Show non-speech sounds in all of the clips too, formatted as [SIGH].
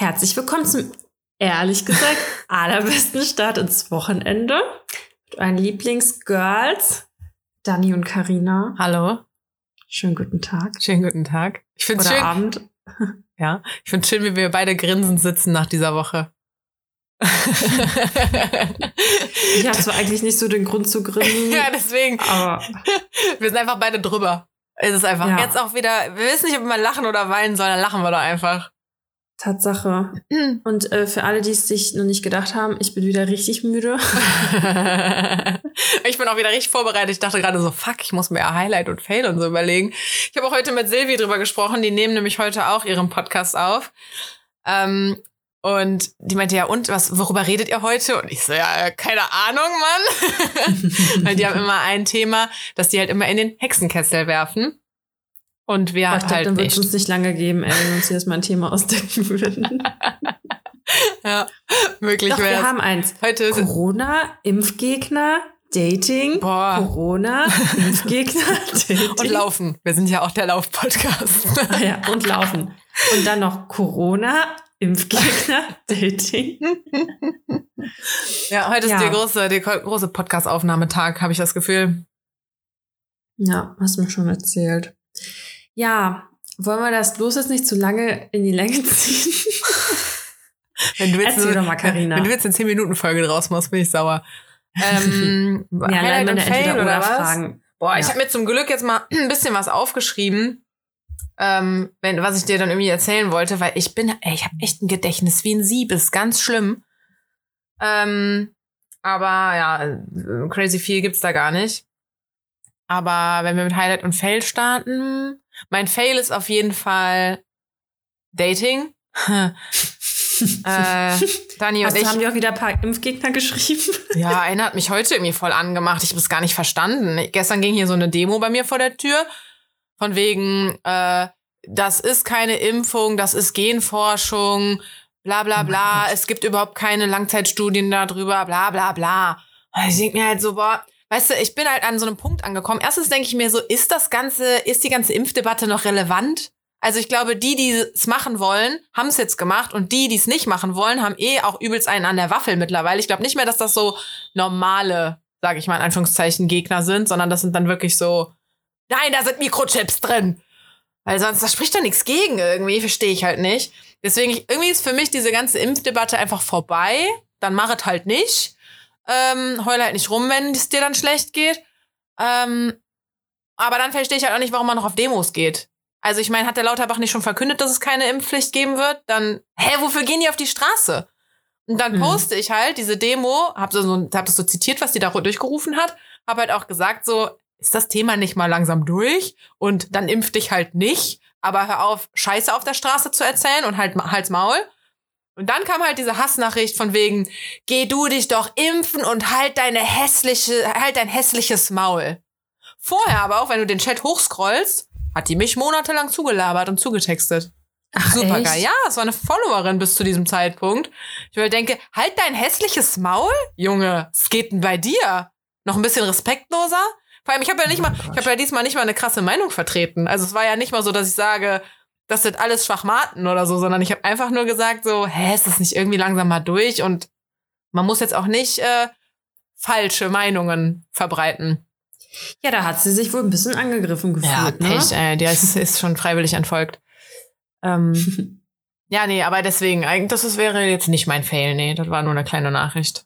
Herzlich willkommen zum, ehrlich gesagt, [LAUGHS] allerbesten Start ins Wochenende. Mit euren Lieblingsgirls, Dani und Karina. Hallo. Schönen guten Tag. Schönen guten Tag. Ich finde schön. Abend. [LAUGHS] Ja, ich finde schön, wie wir beide grinsend sitzen nach dieser Woche. [LAUGHS] Ich habe zwar eigentlich nicht so den Grund zu grinsen, ja, deswegen. aber Wir sind einfach beide drüber. Es ist einfach Ja. jetzt auch wieder, wir wissen nicht, ob wir lachen oder weinen sollen, dann lachen wir doch einfach. Tatsache. Und äh, für alle, die es sich noch nicht gedacht haben, ich bin wieder richtig müde. [LAUGHS] ich bin auch wieder richtig vorbereitet. Ich dachte gerade so, fuck, ich muss mir Highlight und Fail und so überlegen. Ich habe auch heute mit Silvi drüber gesprochen. Die nehmen nämlich heute auch ihren Podcast auf. Ähm, und die meinte, ja, und was, worüber redet ihr heute? Und ich so, ja, keine Ahnung, Mann. [LAUGHS] Weil die haben immer ein Thema, das die halt immer in den Hexenkessel werfen. Und wir ich halt, dann wird es uns nicht lange geben, ey, wenn wir uns hier erstmal ein Thema [LAUGHS] ausdenken würden. [LAUGHS] Ja, möglich Doch, wir wäre haben eins. Heute ist Corona, Impfgegner, Dating, Boah. Corona, [LAUGHS] Impfgegner, Dating. und Laufen. Wir sind ja auch der Lauf-Podcast. Ah ja, und Laufen. Und dann noch Corona, Impfgegner, Dating. Ja, heute ist Ja. der große, der große Podcast-Aufnahmetag, habe ich das Gefühl. Ja, hast du mir schon erzählt. Ja, wollen wir das bloß jetzt nicht zu lange in die Länge [LAUGHS] ziehen? Wenn du jetzt Erzähl eine- doch mal, Carina. Wenn du jetzt eine 10-Minuten-Folge draus machst, bin ich sauer. Ähm, [LAUGHS] ja, Highlight und Fail oder oder was? Fragen. Boah, ich Ja. habe mir zum Glück jetzt mal [CLEARS THROAT] ein bisschen was aufgeschrieben, ähm, wenn, was ich dir dann irgendwie erzählen wollte, weil ich bin, ey, ich habe echt ein Gedächtnis wie ein Sieb, ist ganz schlimm. Ähm, aber ja, äh, crazy viel gibt's da gar nicht. Aber wenn wir mit Highlight und Fail starten, mein Fail ist auf jeden Fall Dating. [LAUGHS] äh, Dani und Hast ich. du, haben die auch wieder ein paar Impfgegner geschrieben? Ja, einer hat mich heute irgendwie voll angemacht. Ich habe es gar nicht verstanden. Gestern ging hier so eine Demo bei mir vor der Tür. Von wegen, äh, das ist keine Impfung, das ist Genforschung, bla bla Oh bla. Gott. Es gibt überhaupt keine Langzeitstudien darüber, bla bla bla. Und ich denk mir halt so, boah, weißt du, ich bin halt an so einem Punkt angekommen. Erstens denke ich mir so, ist das ganze, ist die ganze Impfdebatte noch relevant? Also ich glaube, die, die es machen wollen, haben es jetzt gemacht und die, die es nicht machen wollen, haben eh auch übelst einen an der Waffel mittlerweile. Ich glaube nicht mehr, dass das so normale, sage ich mal in Anführungszeichen, Gegner sind, sondern das sind dann wirklich so, nein, da sind Mikrochips drin. Weil sonst, da spricht doch nichts gegen irgendwie, verstehe ich halt nicht. Deswegen, irgendwie ist für mich diese ganze Impfdebatte einfach vorbei. Dann mach es halt nicht. Ähm, heul halt nicht rum, wenn es dir dann schlecht geht. Ähm, aber dann verstehe ich halt auch nicht, warum man noch auf Demos geht. Also ich meine, hat der Lauterbach nicht schon verkündet, dass es keine Impfpflicht geben wird? Dann, hä, wofür gehen die auf die Straße? Und dann Mhm. poste ich halt diese Demo, hab, so, hab das so zitiert, was die da durchgerufen hat, hab halt auch gesagt so, ist das Thema nicht mal langsam durch? Und dann impf dich halt nicht, aber hör auf, Scheiße auf der Straße zu erzählen und halt halt's Maul. Und dann kam halt diese Hassnachricht von wegen, geh du dich doch impfen und halt deine hässliche, halt dein hässliches Maul. Vorher aber auch, wenn du den Chat hochscrollst, hat die mich monatelang zugelabert und zugetextet. Ach, Super geil. Ja, es war eine Followerin bis zu diesem Zeitpunkt. Ich mir denke, halt dein hässliches Maul, Junge. Was geht denn bei dir? Noch ein bisschen respektloser? Vor allem, ich habe ja nicht Oh mal, Gott. ich habe ja diesmal nicht mal eine krasse Meinung vertreten. Also es war ja nicht mal so, dass ich sage, das sind alles Schwachmaten oder so, sondern ich habe einfach nur gesagt so, hä, ist das nicht irgendwie langsam mal durch? Und man muss jetzt auch nicht äh, falsche Meinungen verbreiten. Ja, da hat sie sich wohl ein bisschen angegriffen gefühlt, ne? Pech, ey, der ist, ist schon freiwillig entfolgt. Ähm, [LAUGHS] ja, nee, aber deswegen, eigentlich, das wäre jetzt nicht mein Fail, nee, das war nur eine kleine Nachricht.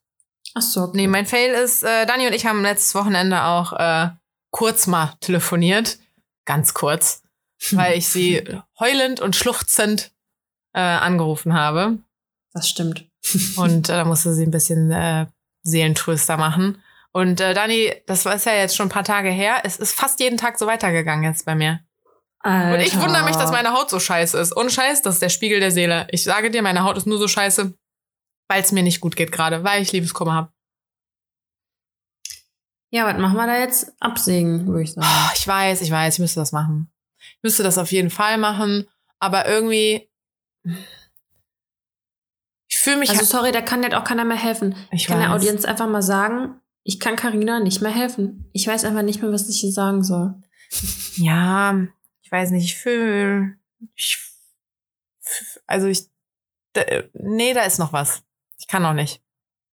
Ach so. Nee, mein Fail ist, äh, Dani und ich haben letztes Wochenende auch äh, kurz mal telefoniert. Ganz kurz. Weil ich sie heulend und schluchzend äh, angerufen habe. Das stimmt. [LAUGHS] Und äh, da musste sie ein bisschen äh, Seelentröster machen. Und äh, Dani, das war ist ja jetzt schon ein paar Tage her. Es ist fast jeden Tag so weitergegangen jetzt bei mir. Alter. Und ich wundere mich, dass meine Haut so scheiße ist. Und Scheiß, das ist der Spiegel der Seele. Ich sage dir, meine Haut ist nur so scheiße, weil es mir nicht gut geht gerade, weil ich Liebeskummer habe. Ja, was machen wir da jetzt? Absägen, würde ich sagen. Oh, ich weiß, ich weiß, ich müsste das machen. Müsste das auf jeden Fall machen, aber irgendwie. Ich fühle mich. Also sorry, da kann jetzt auch keiner mehr helfen. ich Ich kann der weiß. Audienz einfach mal sagen, ich kann Karina nicht mehr helfen. Ich weiß einfach nicht mehr, was ich hier sagen soll. Ja, ich weiß nicht, ich fühle. Ich, also ich Da, nee, da ist noch was. Ich kann noch nicht.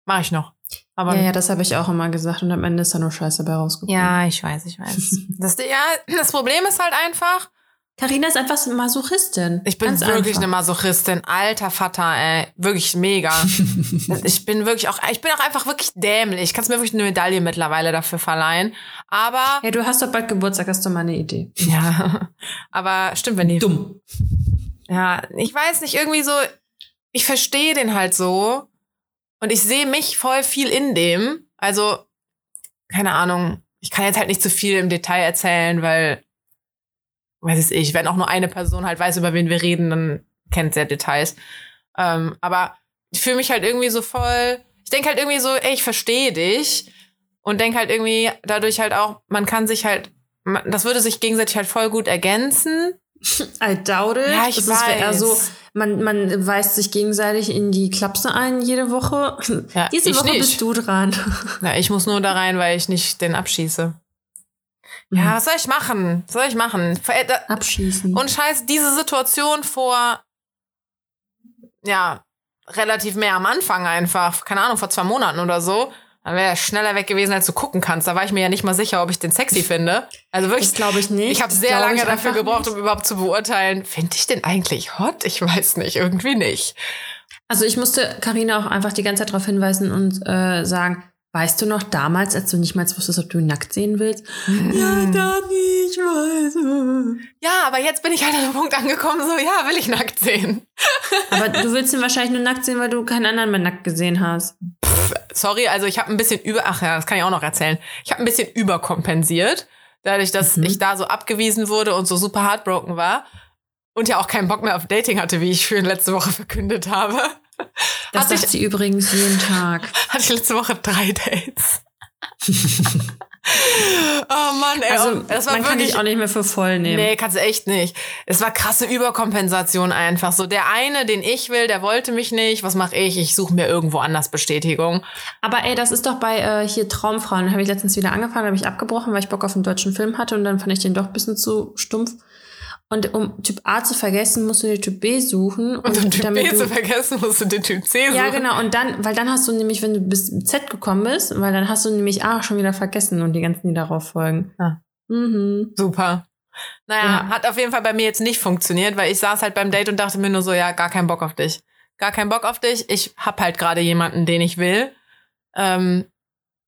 Mach ich noch. Aber ja, ja, das habe ich auch immer gesagt und am Ende ist da nur Scheiße bei rausgekommen. Ja, ich weiß, ich weiß. [LAUGHS] das, ja, das Problem ist halt einfach, Carina ist einfach so Masochistin. ich bin Ganz wirklich einfach. eine Masochistin. Alter Vater, ey. Wirklich mega. [LAUGHS] ich bin wirklich auch, ich bin auch einfach wirklich dämlich. Ich kann mir wirklich eine Medaille mittlerweile dafür verleihen. Aber, Hey, du hast doch bald Geburtstag, hast du mal eine Idee. [LAUGHS] ja, aber stimmt, wenn die, Dumm. ja, ich weiß nicht, irgendwie so, ich verstehe den halt so und ich sehe mich voll viel in dem. Also, keine Ahnung, ich kann jetzt halt nicht zu viel im Detail erzählen, weil, weiß es ich, wenn auch nur eine Person halt weiß, über wen wir reden, dann kennt sehr Details. Ähm, aber ich fühle mich halt irgendwie so voll, ich denke halt irgendwie so, ey, ich verstehe dich und denke halt irgendwie dadurch halt auch, man kann sich halt, das würde sich gegenseitig halt voll gut ergänzen. [LAUGHS] I doubt it. Ja, ich das ist eher weiß. so, man, man weist sich gegenseitig in die Klapse ein jede Woche. Ja, Diese ich Woche nicht. bist du dran. [LAUGHS] Ja, ich muss nur da rein, weil ich nicht den abschieße. Ja, was soll ich machen? Was soll ich machen? Da- Abschießen. Und scheiß, diese Situation vor, ja, relativ mehr am Anfang einfach, keine Ahnung, vor zwei Monaten oder so, dann wäre er schneller weg gewesen, als du gucken kannst. Da war ich mir ja nicht mal sicher, ob ich den sexy finde. Also wirklich, das glaube ich nicht. ich habe sehr lange dafür gebraucht, nicht. um überhaupt zu beurteilen, finde ich den eigentlich hot? Ich weiß nicht, irgendwie nicht. Also ich musste Karina auch einfach die ganze Zeit darauf hinweisen und äh, sagen, weißt du noch damals, als du nicht mal wusstest, ob du ihn nackt sehen willst? Ja, Dani, ich weiß. Ja, aber jetzt bin ich halt an einem Punkt angekommen, so, ja, will ich nackt sehen. [LAUGHS] Aber du willst ihn wahrscheinlich nur nackt sehen, weil du keinen anderen mehr nackt gesehen hast. sorry, also ich habe ein bisschen über, ach ja, das kann ich auch noch erzählen. Ich habe ein bisschen überkompensiert, dadurch, dass Mhm. ich da so abgewiesen wurde und so super heartbroken war und ja auch keinen Bock mehr auf Dating hatte, wie ich für letzte Woche verkündet habe. Das Hatte sagt ich, sie übrigens jeden Tag. [LAUGHS] hatte ich letzte Woche drei Dates. [LAUGHS] oh Mann, ey, Also das war man kann wirklich dich auch nicht mehr für voll nehmen. Nee, kannst du echt nicht. Es war krasse Überkompensation einfach. So der eine, den ich will, der wollte mich nicht. Was mache ich? Ich suche mir irgendwo anders Bestätigung. Aber ey, das ist doch bei äh, hier Traumfrauen. Habe ich letztens wieder angefangen, habe ich abgebrochen, weil ich Bock auf einen deutschen Film hatte und dann fand ich den doch ein bisschen zu stumpf. Und um Typ A zu vergessen, musst du dir Typ B suchen. Und um Typ damit B zu vergessen, musst du den Typ C suchen. Ja, genau. Und dann, weil dann hast du nämlich, wenn du bis Z gekommen bist, weil dann hast du nämlich A schon wieder vergessen und die ganzen, die darauf folgen. Ja. Mhm. Super. Naja, Ja. hat auf jeden Fall bei mir jetzt nicht funktioniert, weil ich saß halt beim Date und dachte mir nur so, ja, gar keinen Bock auf dich. Gar keinen Bock auf dich. Ich hab halt gerade jemanden, den ich will. Ähm,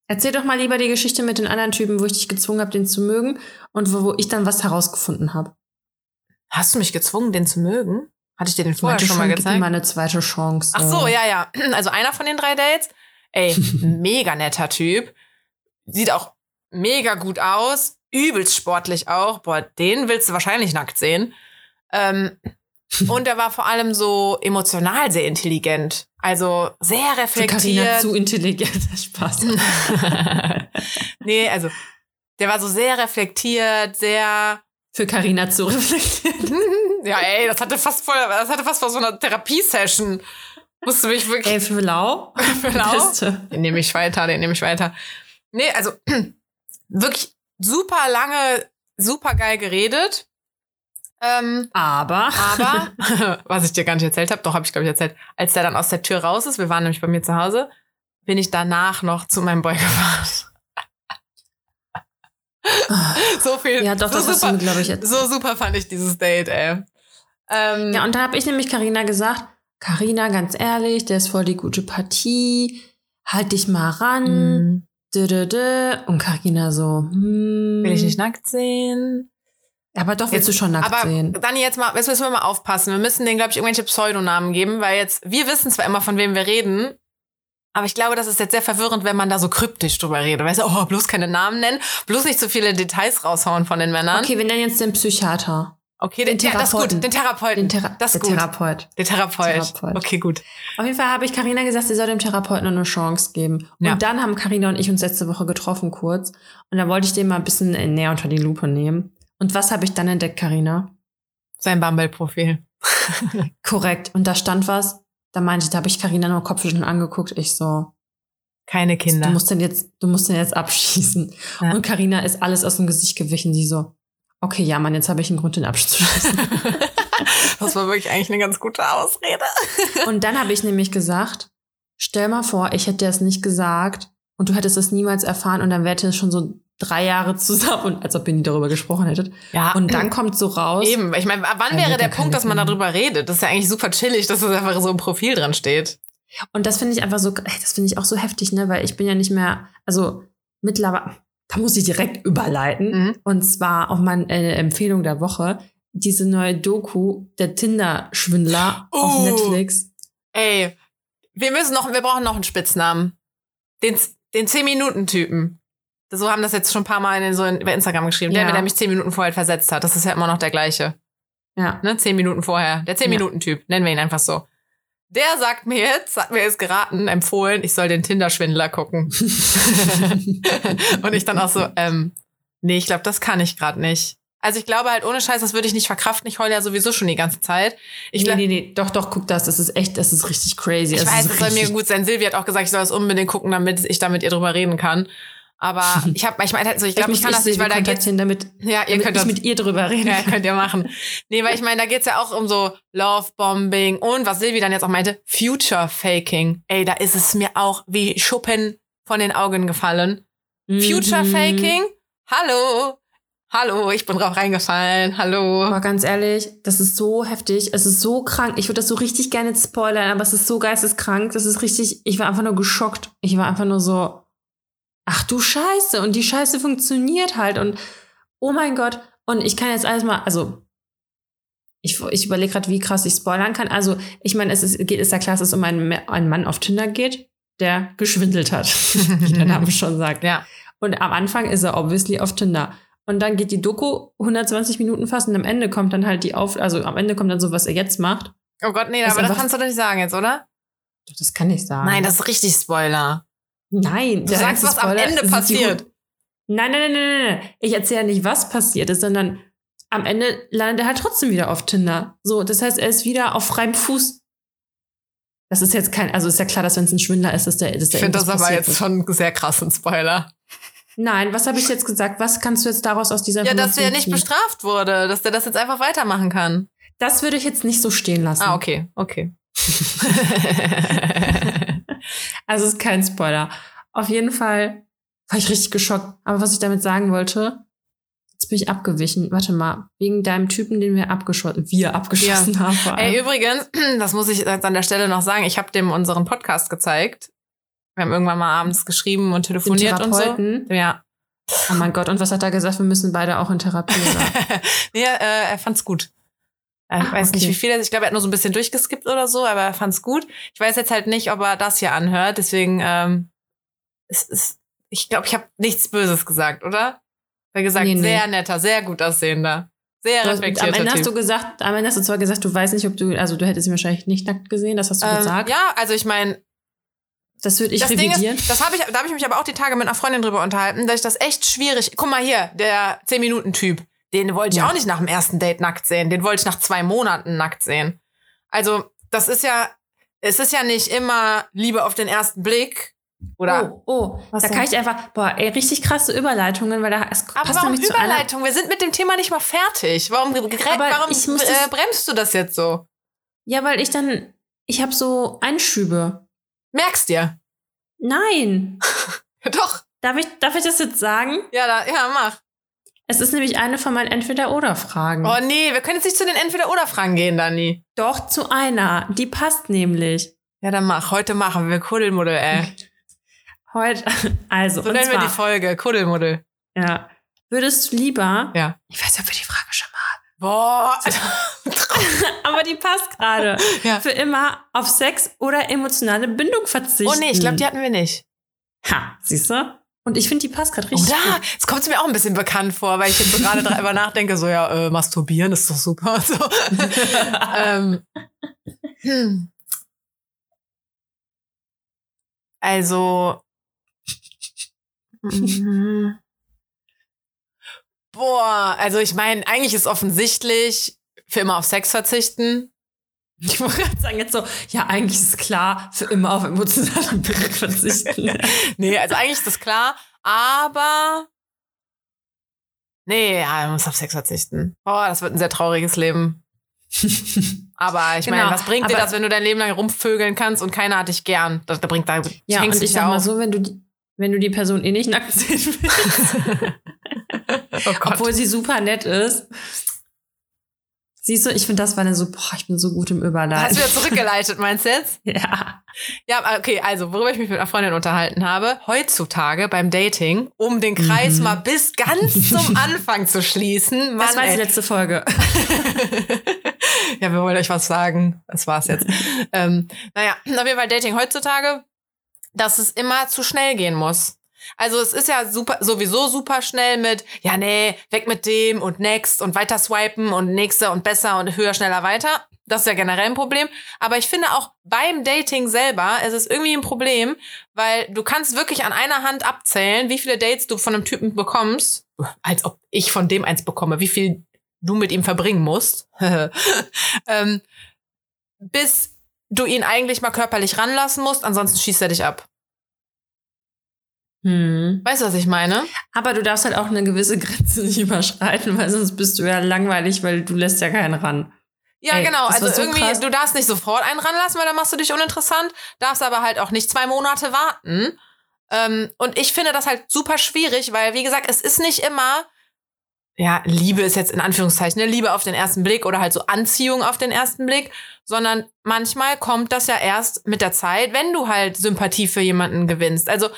Erzähl doch mal lieber die Geschichte mit den anderen Typen, wo ich dich gezwungen habe, den zu mögen und wo, wo ich dann was herausgefunden habe. Hast du mich gezwungen, den zu mögen? Hatte ich dir den vorher schon mal gib ihm gezeigt? mal eine zweite Chance. Ach so, ja, ja. [CLEARS THROAT] Also einer von den drei Dates. Ey, [LAUGHS] mega netter Typ. Sieht auch mega gut aus. Übelst sportlich auch. Boah, den willst du wahrscheinlich nackt sehen. Ähm, [LAUGHS] und er war vor allem so emotional sehr intelligent. Also sehr Für Carina reflektiert. zu intelligent. [LAUGHS] Spaß. nee, also der war so sehr reflektiert, sehr Für Carina zu reflektieren. [LAUGHS] ja, ey, das hatte fast voll, das hatte fast vor so einer Therapiesession. Musste mich wirklich Ey, für Lau. [LAUGHS] für lau. Den nehme ich weiter, den nehme ich weiter. Nee, also [CLEARS THROAT] wirklich super lange, super geil geredet. Ähm, Aber. [LAUGHS] aber, was ich dir gar nicht erzählt habe, doch habe ich glaube ich erzählt, als der dann aus der Tür raus ist, wir waren nämlich bei mir zu Hause, bin ich danach noch zu meinem Boy gefahren. So viel. Ja, doch, so das hast du super, glaube ich, jetzt. so super fand ich dieses Date, ey. Ähm, Ja, und da habe ich nämlich Carina gesagt, Carina, ganz ehrlich, der ist voll die gute Partie. Halt dich mal ran. mh, Dö, dö, dö. Und Carina so, hm. will ich nicht nackt sehen. Aber doch willst du schon nackt Aber sehen. Dani, jetzt mal, jetzt müssen wir mal aufpassen. Wir müssen denen, glaube ich, irgendwelche Pseudonamen geben, weil jetzt, wir wissen zwar immer, von wem wir reden, aber ich glaube, das ist jetzt sehr verwirrend, wenn man da so kryptisch drüber redet. Weißt du, oh, bloß keine Namen nennen, bloß nicht so viele Details raushauen von den Männern. Okay, wir nennen jetzt den Psychiater. okay den, den ja, das ist gut. Therapeuten. Den Therapeuten. Den Thera das ist der gut. Therapeut. Der Therapeut. Therapeut. Okay, gut. Auf jeden Fall habe ich Carina gesagt, sie soll dem Therapeuten noch eine Chance geben. Und Ja. dann haben Carina und ich uns letzte Woche getroffen kurz. Und da wollte ich den mal ein bisschen äh, näher unter die Lupe nehmen. Und was habe ich dann entdeckt, Carina? Sein Bumble-Profil. Korrekt. Und da stand was. Da meinte ich, da habe ich Carina nur Kopfschütteln angeguckt. Ich so, Keine Kinder. du musst den jetzt, du musst den jetzt abschießen. Ja. Und Carina ist alles aus dem Gesicht gewichen. Sie so, okay, ja, Mann, jetzt habe ich einen Grund, den abzuschießen. [LAUGHS] Das war wirklich eigentlich eine ganz gute Ausrede. Und dann habe ich nämlich gesagt, stell mal vor, ich hätte dir das nicht gesagt und du hättest es niemals erfahren und dann wäre es schon so drei Jahre zusammen und als ob ihr nie darüber gesprochen hättet. Ja. Und dann kommt so raus. Eben. Ich meine, wann wäre der Punkt, dass man darüber redet? Das ist ja eigentlich super chillig, dass das einfach so im Profil dran steht. Und das finde ich einfach so, das finde ich auch so heftig, ne, weil ich bin ja nicht mehr, also mittlerweile, da muss ich direkt überleiten. Mhm. Und zwar auf meine äh, Empfehlung der Woche, diese neue Doku, der Tinder-Schwindler auf Oh. Netflix. Ey, wir müssen noch, wir brauchen noch einen Spitznamen. Den, den 10-Minuten-Typen. So haben das jetzt schon ein paar Mal in, so in, bei Instagram geschrieben. Der, Ja. der mich 10 Minuten vorher versetzt hat. Das ist ja immer noch der gleiche. Ja. Ne? 10 Minuten vorher. Der 10-Minuten-Typ. Nennen wir ihn einfach so. Der sagt mir jetzt, hat mir jetzt geraten, empfohlen, ich soll den Tinder-Schwindler gucken. [LAUGHS] Und ich dann auch so, ähm, nee, ich glaube, das kann ich gerade nicht. Also ich glaube halt ohne Scheiß, das würde ich nicht verkraften. Ich heule ja sowieso schon die ganze Zeit. Ich nee, nee, nee, doch, doch, guck das. Das ist echt, das ist richtig crazy. ich das weiß, es soll mir gut sein. Silvia hat auch gesagt, ich soll das unbedingt gucken, damit ich da mit ihr drüber reden kann. Aber [LAUGHS] ich habe, ich meine halt so, ich glaube, ich, kann das nicht, weil da geht's, damit, ja, ihr damit könnt ich das, mit ihr drüber reden ja, könnt ihr machen. Nee, weil ich meine, da geht's ja auch um so Lovebombing und was Silvi dann jetzt auch meinte, Future Faking. Ey, da ist es mir auch wie Schuppen von den Augen gefallen. Future Mhm. Faking? Hallo? Hallo, ich bin drauf reingefallen. Hallo. Aber ganz ehrlich, das ist so heftig, es ist so krank. Ich würde das so richtig gerne spoilern, aber es ist so geisteskrank. Das ist richtig, ich war einfach nur geschockt. Ich war einfach nur so, ach du Scheiße. Und die Scheiße funktioniert halt. Und oh mein Gott. Und ich kann jetzt alles mal, also ich, ich überlege gerade, wie krass ich spoilern kann. Also, ich meine, es ist, geht, ist ja klar, dass es um einen, einen Mann auf Tinder geht, der geschwindelt hat, [LAUGHS] wie der Name [LAUGHS] schon sagt. Ja. Und am Anfang ist er obviously auf Tinder. Und dann geht die Doku 120 Minuten fast und am Ende kommt dann halt die auf, also am Ende kommt dann so, was er jetzt macht. Oh Gott, nee, Ist aber das kannst du doch nicht sagen jetzt, oder? Doch, Das kann ich sagen. Nein, das ist richtig Spoiler. Nein, Du sagst, was am Spoiler Ende passiert. Nein, nein, nein, nein, nein. Ich erzähle nicht, was passiert ist, sondern am Ende landet er halt trotzdem wieder auf Tinder. So, das heißt, er ist wieder auf freiem Fuß. Das ist jetzt kein, also ist ja klar, dass wenn es ein Schwindler ist, dass der, dass Ich der finde das aber jetzt schon einen sehr krassen Spoiler. ist. Nein, was habe ich jetzt gesagt? Was kannst du jetzt daraus aus dieser Ja, dass der nicht bestraft wurde, dass der das jetzt einfach weitermachen kann. Das würde ich jetzt nicht so stehen lassen. Ah, okay, okay. [LAUGHS] Also es ist kein Spoiler. Auf jeden Fall war ich richtig geschockt. Aber was ich damit sagen wollte, jetzt bin ich abgewichen. Warte mal, wegen deinem Typen, den wir abgeschossen, wir abgeschossen haben. Vor allem. Ey, übrigens, [CLEARS THROAT] das muss ich jetzt an der Stelle noch sagen, ich habe dem unseren Podcast gezeigt. Wir haben irgendwann mal abends geschrieben und telefoniert und so. Ja. Oh mein Gott, und was hat er gesagt? Wir müssen beide auch in Therapie. Oder? [LAUGHS] nee, äh, er fand's gut. Äh, Ich Ah, weiß nicht, okay. wie viel er Ich glaube, er hat nur so ein bisschen durchgeskippt oder so, aber er fand's gut. Ich weiß jetzt halt nicht, ob er das hier anhört. Deswegen, ähm, es ist, ich glaube, ich habe nichts Böses gesagt, oder? Er gesagt, Nee, nee. sehr netter, sehr gut aussehender, sehr hast, am Ende hast Typ. du gesagt, am Ende hast du zwar gesagt, du weißt nicht, ob du, also du hättest ihn wahrscheinlich nicht nackt gesehen, das hast du ähm, gesagt. ja, also ich meine, Das würde ich das Ding revidieren. ist, das habe ich, da habe ich mich aber auch die Tage mit einer Freundin drüber unterhalten, dass ich das echt schwierig. Guck mal hier, der 10-Minuten-Typ, den wollte ich Ja. auch nicht nach dem ersten Date nackt sehen, den wollte ich nach zwei Monaten nackt sehen. Also, das ist ja, es ist ja nicht immer Liebe auf den ersten Blick. Oder. oh, oh, Was da denn? kann ich einfach, boah, ey, richtig krasse Überleitungen, weil da es aber passt warum nämlich zu einer Überleitung? Wir sind mit dem Thema nicht mal fertig. Warum, Aber warum ich muss äh, bremst du das jetzt so? Ja, weil ich dann, ich habe so Einschübe. Merkst dir? Nein. [LAUGHS] Doch. Darf ich, darf ich das jetzt sagen? Ja, da, ja, mach. Es ist nämlich eine von meinen Entweder-Oder-Fragen. Oh nee, wir können jetzt nicht zu den Entweder-Oder-Fragen gehen, Dani. Doch, zu einer. Die passt nämlich. Ja, dann mach. Heute machen wir Kuddelmuddel, ey. [LAUGHS] Heute, also, So und nennen wir zwar, die Folge. Kuddelmuddel. ja. Würdest du lieber, Ja. ich weiß nicht, ob wir die Frage schon mal Boah. [LAUGHS] aber die passt gerade, [LAUGHS] Ja. für immer auf Sex oder emotionale Bindung verzichten. Oh nee, ich glaube, die hatten wir nicht. Ha, siehst du? Und ich finde, die passt gerade richtig Oder? gut. Es kommt mir auch ein bisschen bekannt vor, weil ich jetzt so gerade drüber nachdenke, so ja, äh, masturbieren ist doch super. [LAUGHS] So. ähm, hm. Also. Mhm. Boah, also ich meine, eigentlich ist offensichtlich für immer auf Sex verzichten. Ich wollte gerade sagen, jetzt so, ja, eigentlich ist klar, für immer auf emotionale Bindung verzichten. [LAUGHS] Nee, also eigentlich ist das klar, aber. Nee, ja, man muss auf Sex verzichten. Boah, das wird ein sehr trauriges Leben. Aber ich meine, Genau, was bringt dir das, wenn du dein Leben lang rumvögeln kannst und keiner hat dich gern? Das, da bringt da Ja, und ich sag mal auf. so, wenn du, die- wenn du die Person eh nicht [LAUGHS] nackt sehen willst, [LAUGHS] oh obwohl sie super nett ist. Siehst du, ich finde, das war eine so, boah, ich bin so gut im Hast Überleiten. du wieder [LAUGHS] zurückgeleitet, meinst du jetzt? Ja. Ja, okay, also, worüber ich mich mit einer Freundin unterhalten habe, heutzutage beim Dating, um den Kreis Mhm. mal bis ganz zum [LAUGHS] Anfang zu schließen. Das Mann, war die ey. letzte Folge. [LAUGHS] ja, wir wollen euch was sagen. Das war's jetzt. ähm, naja, auf jeden Fall Dating heutzutage, dass es immer zu schnell gehen muss. Also es ist ja super, sowieso super schnell mit, ja, nee, weg mit dem und next und weiter swipen und nächste und besser und höher, schneller, weiter. Das ist ja generell ein Problem. Aber ich finde auch beim Dating selber ist es irgendwie ein Problem, weil du kannst wirklich an einer Hand abzählen, wie viele Dates du von einem Typen bekommst, als ob ich von dem eins bekomme, wie viel du mit ihm verbringen musst, [LAUGHS] ähm, bis du ihn eigentlich mal körperlich ranlassen musst, ansonsten schießt er dich ab. Hm. Weißt du, was ich meine? Aber du darfst halt auch eine gewisse Grenze [LAUGHS] nicht überschreiten, weil sonst bist du ja langweilig, weil du lässt ja keinen ran. Ja, Ey, genau. Also so irgendwie, krass. du darfst nicht sofort einen ranlassen, weil dann machst du dich uninteressant, darfst aber halt auch nicht zwei Monate warten. Ähm, und ich finde das halt super schwierig, weil, wie gesagt, es ist nicht immer, ja, Liebe ist jetzt in Anführungszeichen, ne? Liebe auf den ersten Blick oder halt so Anziehung auf den ersten Blick, sondern manchmal kommt das ja erst mit der Zeit, wenn du halt Sympathie für jemanden gewinnst. Also,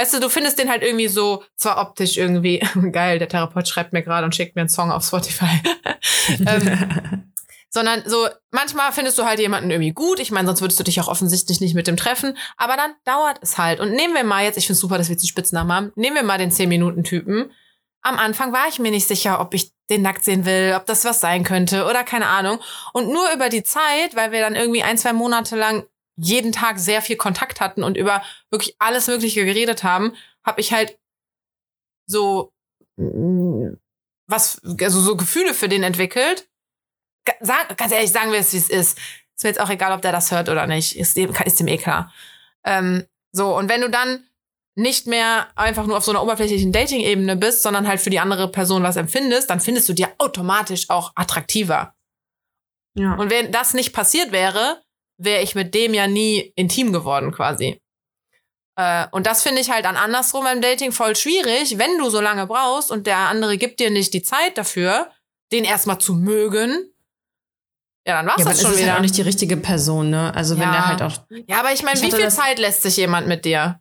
weißt du, du findest den halt irgendwie so, zwar optisch irgendwie, [LAUGHS] geil, der Therapeut schreibt mir gerade und schickt mir einen Song auf Spotify. [LAUGHS] ähm, [LAUGHS] sondern so manchmal findest du halt jemanden irgendwie gut. Ich meine, sonst würdest du dich auch offensichtlich nicht mit dem treffen. Aber dann dauert es halt. Und nehmen wir mal jetzt, ich finde super, dass wir jetzt die Spitznamen haben. Nehmen wir mal den 10-Minuten-Typen. Am Anfang war ich mir nicht sicher, ob ich den nackt sehen will, ob das was sein könnte oder keine Ahnung. Und nur über die Zeit, weil wir dann irgendwie ein, zwei Monate lang jeden Tag sehr viel Kontakt hatten und über wirklich alles Mögliche geredet haben, habe ich halt so was, also so Gefühle für den entwickelt. Sag, ganz ehrlich, sagen wir es, wie es ist. Ist mir jetzt auch egal, ob der das hört oder nicht. Ist dem, ist dem eh klar. Ähm, so, und wenn du dann nicht mehr einfach nur auf so einer oberflächlichen Dating-Ebene bist, sondern halt für die andere Person was empfindest, dann findest du dir automatisch auch attraktiver. ja. Und wenn das nicht passiert wäre, wäre ich mit dem ja nie intim geworden quasi. Äh, und das finde ich halt an andersrum beim Dating voll schwierig, wenn du so lange brauchst und der andere gibt dir nicht die Zeit dafür, den erstmal zu mögen. Ja, dann war's ja, das schon ist wieder. halt auch nicht die richtige Person, ne? Also wenn Ja. der halt auch. ja, aber ich meine, Ich wie viel Zeit lässt sich jemand mit dir?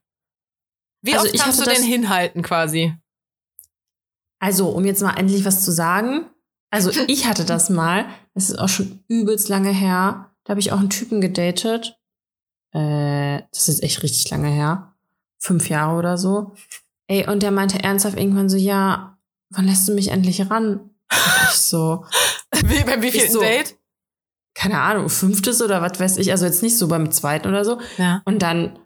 Wie Also oft kannst du den hinhalten quasi? Also, um jetzt mal endlich was zu sagen. Also, [LAUGHS] ich hatte das mal. Das ist auch schon übelst lange her. Da habe ich auch einen Typen gedatet. Äh, das ist echt richtig lange her. Fünf Jahre oder so. Ey, und der meinte ernsthaft irgendwann so, ja, wann lässt du mich endlich ran? Ich so, [LAUGHS] Wie, beim wie viel so. Date? keine Ahnung, fünftes oder was weiß ich, also jetzt nicht so beim zweiten oder so. Ja. Und dann,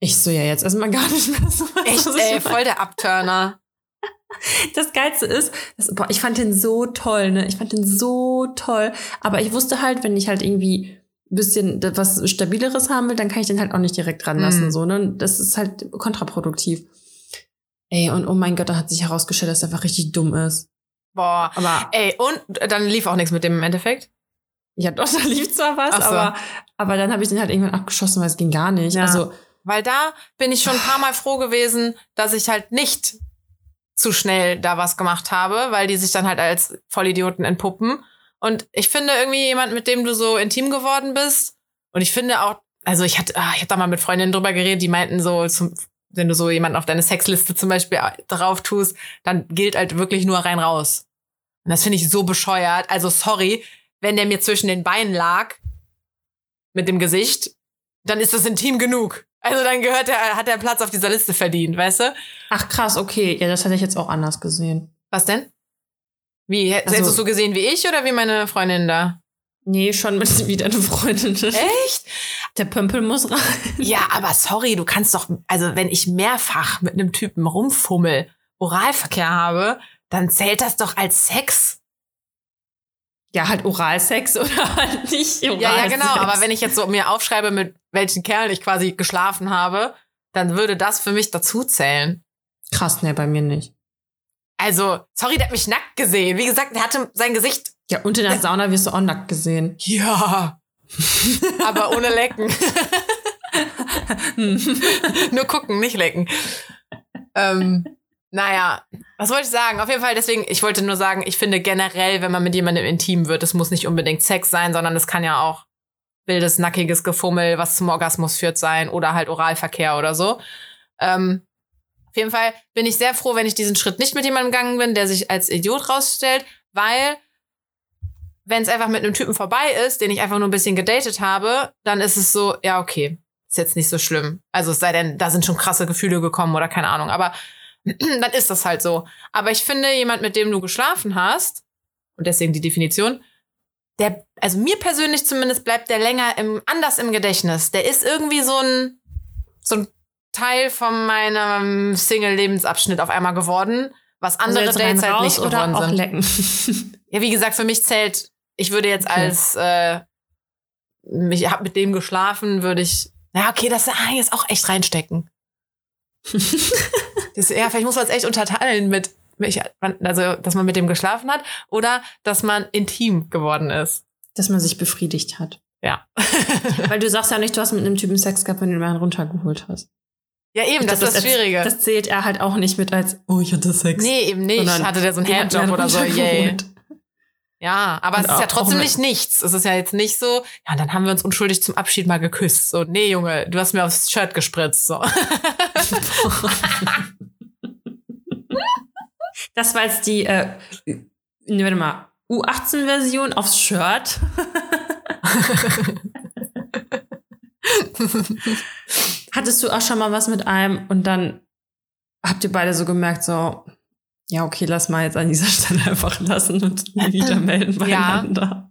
ich so, ja, jetzt erstmal gar nicht mehr so. Echt, [LAUGHS] ey, voll der Abturner. Das Geilste ist, das, boah, ich fand den so toll, ne? Ich fand den so toll. Aber ich wusste halt, wenn ich halt irgendwie ein bisschen was Stabileres haben will, dann kann ich den halt auch nicht direkt ranlassen, Mhm. so, ne? Das ist halt kontraproduktiv. Ey, und oh mein Gott, da hat sich herausgestellt, dass er einfach richtig dumm ist. Boah. Aber, Ey, und dann lief auch nichts mit dem im Endeffekt? ja doch, [LAUGHS] da lief zwar was, so. aber, aber dann habe ich den halt irgendwann abgeschossen, weil es ging gar nicht. Ja. Also, Weil da bin ich schon ein paar Mal froh gewesen, dass ich halt nicht zu schnell da was gemacht habe, weil die sich dann halt als Vollidioten entpuppen. Und ich finde irgendwie jemand, mit dem du so intim geworden bist. Und ich finde auch, also ich hatte, ah, ich hatte da mal mit Freundinnen drüber geredet, die meinten so, zum, wenn du so jemanden auf deine Sexliste zum Beispiel drauf tust, dann gilt halt wirklich nur rein raus. Und das finde ich so bescheuert. Also sorry, wenn der mir zwischen den Beinen lag mit dem Gesicht, dann ist das intim genug. Also dann gehört er, hat er Platz auf dieser Liste verdient, weißt du? ach krass, okay. Ja, das hätte ich jetzt auch anders gesehen. Was denn? Wie, hättest Also- du es so gesehen wie ich oder wie meine Freundin da? Nee, schon mit [LAUGHS] wie deine Freundin. Echt? Der Pömpel muss rein. Ja, aber sorry, du kannst doch, also wenn ich mehrfach mit einem Typen rumfummel, Oralverkehr habe, dann zählt das doch als Sex. Ja, halt Oralsex [LAUGHS] oder halt nicht Oralsex. Ja, ja, genau. Aber wenn ich jetzt so mir aufschreibe, mit welchen Kerlen ich quasi geschlafen habe, dann würde das für mich dazu zählen. Krass, ne, bei mir nicht. Also, sorry, der hat mich nackt gesehen. Wie gesagt, der hatte sein Gesicht Ja, und in der Sauna wirst du auch nackt gesehen. Ja. [LAUGHS] Aber ohne Lecken. [LAUGHS] Nur gucken, nicht lecken. Ähm, naja, was wollte ich sagen? Auf jeden Fall, deswegen, ich wollte nur sagen, ich finde generell, wenn man mit jemandem intim wird, es muss nicht unbedingt Sex sein, sondern es kann ja auch wildes, nackiges Gefummel, was zum Orgasmus führt sein oder halt Oralverkehr oder so. Ähm, auf jeden Fall bin ich sehr froh, wenn ich diesen Schritt nicht mit jemandem gegangen bin, der sich als Idiot rausstellt, weil wenn es einfach mit einem Typen vorbei ist, den ich einfach nur ein bisschen gedatet habe, dann ist es so, ja, okay, ist jetzt nicht so schlimm. Also es sei denn, da sind schon krasse Gefühle gekommen oder keine Ahnung. Aber [CLEARS THROAT] dann ist das halt so. Aber ich finde, jemand, mit dem du geschlafen hast, und deswegen die Definition, der, also mir persönlich zumindest bleibt der länger im, anders im Gedächtnis. Der ist irgendwie so ein, so ein Teil von meinem Single-Lebensabschnitt auf einmal geworden, was Also andere Dates halt nicht oder geworden auch sind. lecken. [LAUGHS] Ja, wie gesagt, für mich zählt, ich würde jetzt Okay. als, äh, ich hab mit dem geschlafen, würde ich, ja, okay, das ah, jetzt auch echt reinstecken. [LAUGHS] Das, ja, vielleicht muss man es echt unterteilen mit, also, dass man mit dem geschlafen hat oder dass man intim geworden ist. Dass man sich befriedigt hat. Ja. [LAUGHS] Weil du sagst ja nicht, du hast mit einem Typen Sex gehabt, wenn du ihn runtergeholt hast. ja, eben, das glaub, ist das Schwierige. Das zählt er halt auch nicht mit als, oh, ich hatte Sex. nee, eben nicht. Sondern Hatte der so einen Handjob oder so, yay. Ja, aber Und es ist ja trotzdem nicht nichts. Es ist ja jetzt nicht so, ja, dann haben wir uns unschuldig zum Abschied mal geküsst. So, nee, Junge, du hast mir aufs Shirt gespritzt. So. [LAUGHS] [LAUGHS] Das war jetzt die, äh, ne, warte mal, U18-Version aufs Shirt. [LAUGHS] Hattest du auch schon mal was mit einem und dann habt ihr beide so gemerkt, so, ja, okay, lass mal jetzt an dieser Stelle einfach lassen und nie wieder [LAUGHS] melden Ja. beieinander.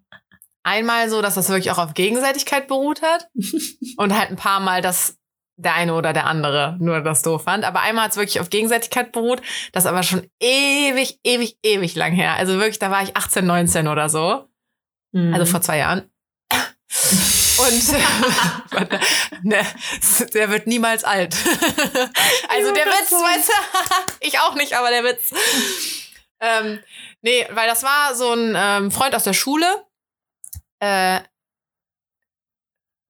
Einmal so, dass das wirklich auch auf Gegenseitigkeit beruht hat. [LAUGHS] und halt ein paar Mal, dass der eine oder der andere nur das doof fand. Aber einmal hat es wirklich auf Gegenseitigkeit beruht. Das aber schon ewig, ewig, ewig lang her. Also wirklich, da war ich 18, 19 oder so. Mhm. Also vor zwei Jahren. Und [LAUGHS] ne, der wird niemals alt. [LAUGHS] Also der Witz, weißt du, [LAUGHS] ich auch nicht, aber der Witz. Ähm, nee, weil das war so ein ähm, Freund aus der Schule. Äh,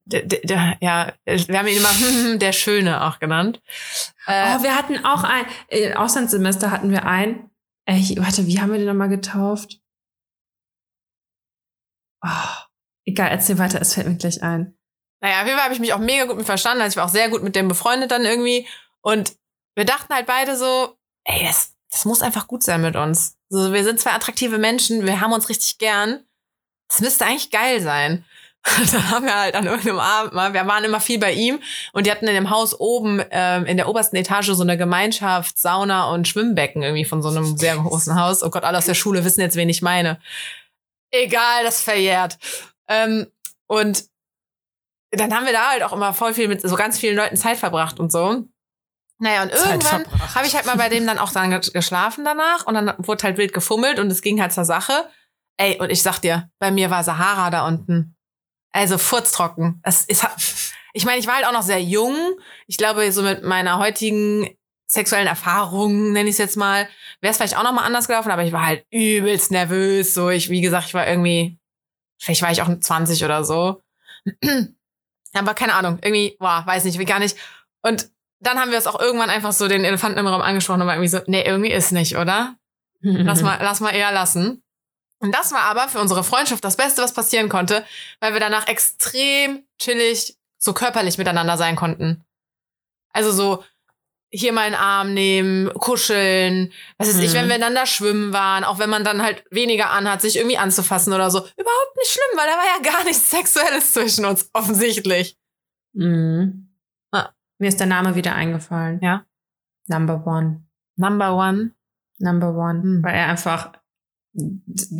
der, der, ja, wir haben ihn immer der Schöne auch genannt. Äh, Oh, wir hatten auch ein, äh, Auslandssemester hatten wir ein. Äh, warte, wie haben wir den nochmal getauft? Oh, egal, erzähl weiter, es fällt mir gleich ein. Naja, auf jeden Fall habe ich mich auch mega gut mit verstanden. Also ich war auch sehr gut mit dem befreundet dann irgendwie. Und wir dachten halt beide so, ey, das, das muss einfach gut sein mit uns. So, wir sind zwei attraktive Menschen, wir haben uns richtig gern. Das müsste eigentlich geil sein. [LAUGHS] da haben wir halt an irgendeinem Abend mal, wir waren immer viel bei ihm und die hatten in dem Haus oben ähm, in der obersten Etage so eine Gemeinschaft, Sauna und Schwimmbecken irgendwie von so einem sehr großen Haus. Oh Gott, alle aus der Schule wissen jetzt, wen ich meine. Egal, das verjährt. Ähm, und dann haben wir da halt auch immer voll viel mit so ganz vielen Leuten Zeit verbracht und so. Naja, und irgendwann habe ich halt mal bei dem dann auch dann ge- geschlafen danach und dann wurde halt wild gefummelt und es ging halt zur Sache. Ey, und ich sag dir, bei mir war Sahara da unten. Also furztrocken. Das ist, ich meine, ich war halt auch noch sehr jung. Ich glaube, so mit meiner heutigen sexuellen Erfahrung, nenne ich es jetzt mal, wäre es vielleicht auch noch mal anders gelaufen, aber ich war halt übelst nervös. So, ich, wie gesagt, ich war irgendwie, vielleicht war ich auch 20 oder so. [CLEARS THROAT] Aber keine Ahnung, irgendwie, boah, weiß nicht, wie gar nicht. Und dann haben wir es auch irgendwann einfach so den Elefanten im Raum angesprochen und war irgendwie so, nee, irgendwie ist nicht, oder? Lass mal, [LAUGHS] lass mal eher lassen. Und das war aber für unsere Freundschaft das Beste, was passieren konnte, weil wir danach extrem chillig, so körperlich miteinander sein konnten. Also so hier mal einen Arm nehmen, kuscheln, was weiß ich, Mhm. wenn wir miteinander schwimmen waren, auch wenn man dann halt weniger anhat, sich irgendwie anzufassen oder so. Überhaupt nicht schlimm, weil da war ja gar nichts [LAUGHS] Sexuelles zwischen uns, offensichtlich. Mhm. Ah. Mir ist der Name wieder eingefallen. Ja. Number One. Number one. Number One. Hm. Weil er einfach